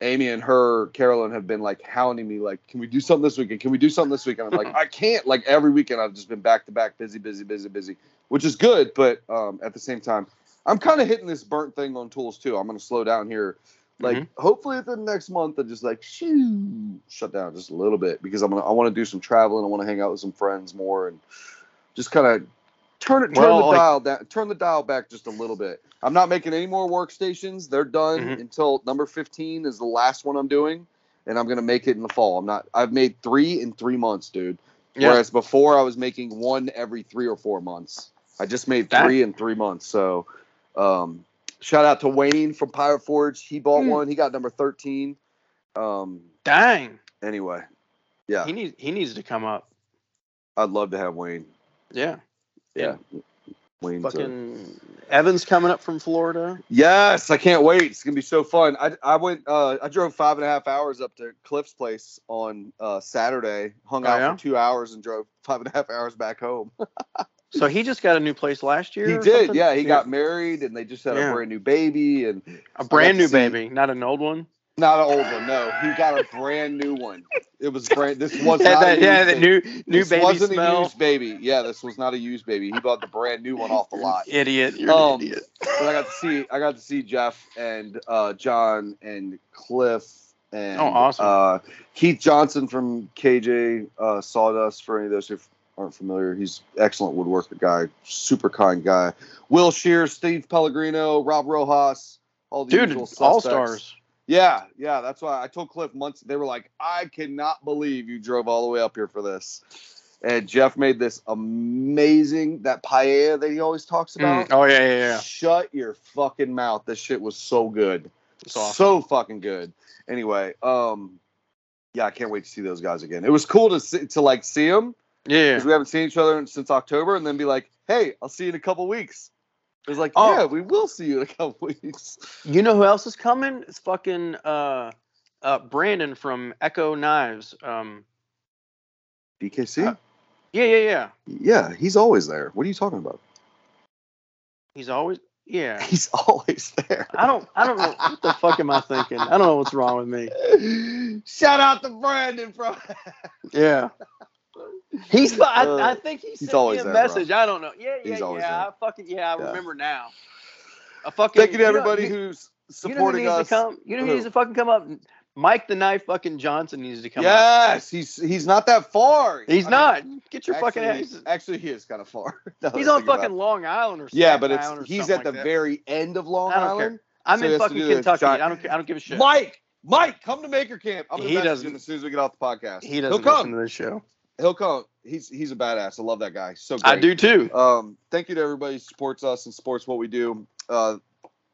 Amy and her, Carolyn, have been like hounding me, like, "Can we do something this weekend? Can we do something this weekend?" I'm like, "I can't." Like every weekend, I've just been back to back, busy, busy, busy, busy, which is good. But um, at the same time, I'm kind of hitting this burnt thing on tools too. I'm gonna slow down here. Like Mhm. hopefully within the next month, I just like shoo, shut down just a little bit because I'm gonna I want to do some traveling. I want to hang out with some friends more and just kind of turn it turn Well, the like- dial down turn the dial back just a little bit. I'm not making any more workstations. They're done Mhm. until number 15 is the last one I'm doing, and I'm gonna make it in the fall. I'm not. I've made three in three months, dude. Yeah. Whereas before I was making one every three or four months. I just made Dang. three in three months. So, um, shout out to Wayne from Pirate Forge. He bought Hmm. one. He got number 13. Um, Dang. anyway, yeah, He needs he needs to come up. I'd love to have Wayne. Yeah. Yeah, Wayne. Fucking Evans coming up from Florida. Yes, I can't wait. It's gonna be so fun. I, I went. Uh, I drove five and a half hours up to Cliff's place on uh, Saturday. Hung Oh, out yeah? for two hours and drove five and a half hours back home. So he just got a new place last year. He did. something? Yeah, he got married and they just had Yeah. a brand new baby and a brand new baby, not an old one. not an old one. No, he got a brand new one. It was brand. This was not that, yeah, the new new this baby wasn't a used baby. Yeah, this was not a used baby. He bought the brand new one off the lot. Idiot. You're Um, an idiot. But I got to see I got to see Jeff and uh, John and Cliff and Oh, awesome. uh, Keith Johnson from KJ uh, Sawdust. For any of those who aren't familiar, he's excellent woodworker guy, super kind guy. Will Shear, Steve Pellegrino, Rob Rojas, all the Dude, all stars. Yeah, yeah, that's why I told Cliff months. They were like, "I cannot believe you drove all the way up here for this." And Jeff made this amazing that paella that he always talks about. Mm, Oh yeah, yeah, yeah. Shut your fucking mouth. This shit was so good. Awesome. So fucking good. Anyway, um yeah, I can't wait to see those guys again. It was cool to see, to like see them Yeah. because we haven't seen each other since October, and then be like, "Hey, I'll see you in a couple weeks." It was like, Oh. "Yeah, we will see you in a couple weeks." You know who else is coming? It's fucking uh, uh, Brandon from Echo Knives. Um, BKC? Uh, yeah, yeah, yeah. yeah, he's always there. What are you talking about? He's always yeah. He's always there. I don't, I don't know what the fuck am I thinking. I don't know what's wrong with me. Shout out to Brandon from. Yeah. He's. fu- I, Uh, I think he he's sent always me a there, bro. message. I don't know. Yeah, yeah, He's yeah. there. I fucking yeah. I Yeah. remember now. I fucking. Thank you to everybody you- who's You know who supporting us. come? You know who Who? needs to fucking come up? Mike the Knife fucking Johnson needs to come up. yes, he's he's not that far. He's I mean, not. Get your actually, fucking ass. Actually, he is kind of far. He's on fucking. Long Island or something. Yeah, but it's Island he's at the that. very end of Long I don't care. I'm so in fucking Kentucky. I don't care. I don't give a shit. Mike, Mike, come to Maker Camp. I'm He doesn't- as soon as we get off the podcast. he He'll doesn't come. to this show. He'll come. He's he's a badass. I love that guy. So great. I do too. Um, thank you to everybody who supports us and supports what we do. Uh,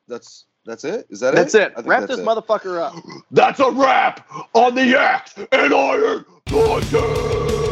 that's that's it. Is that it? That's it? it. Wrap that's this it. motherfucker up. That's a wrap on the Axe and Iron Podcast.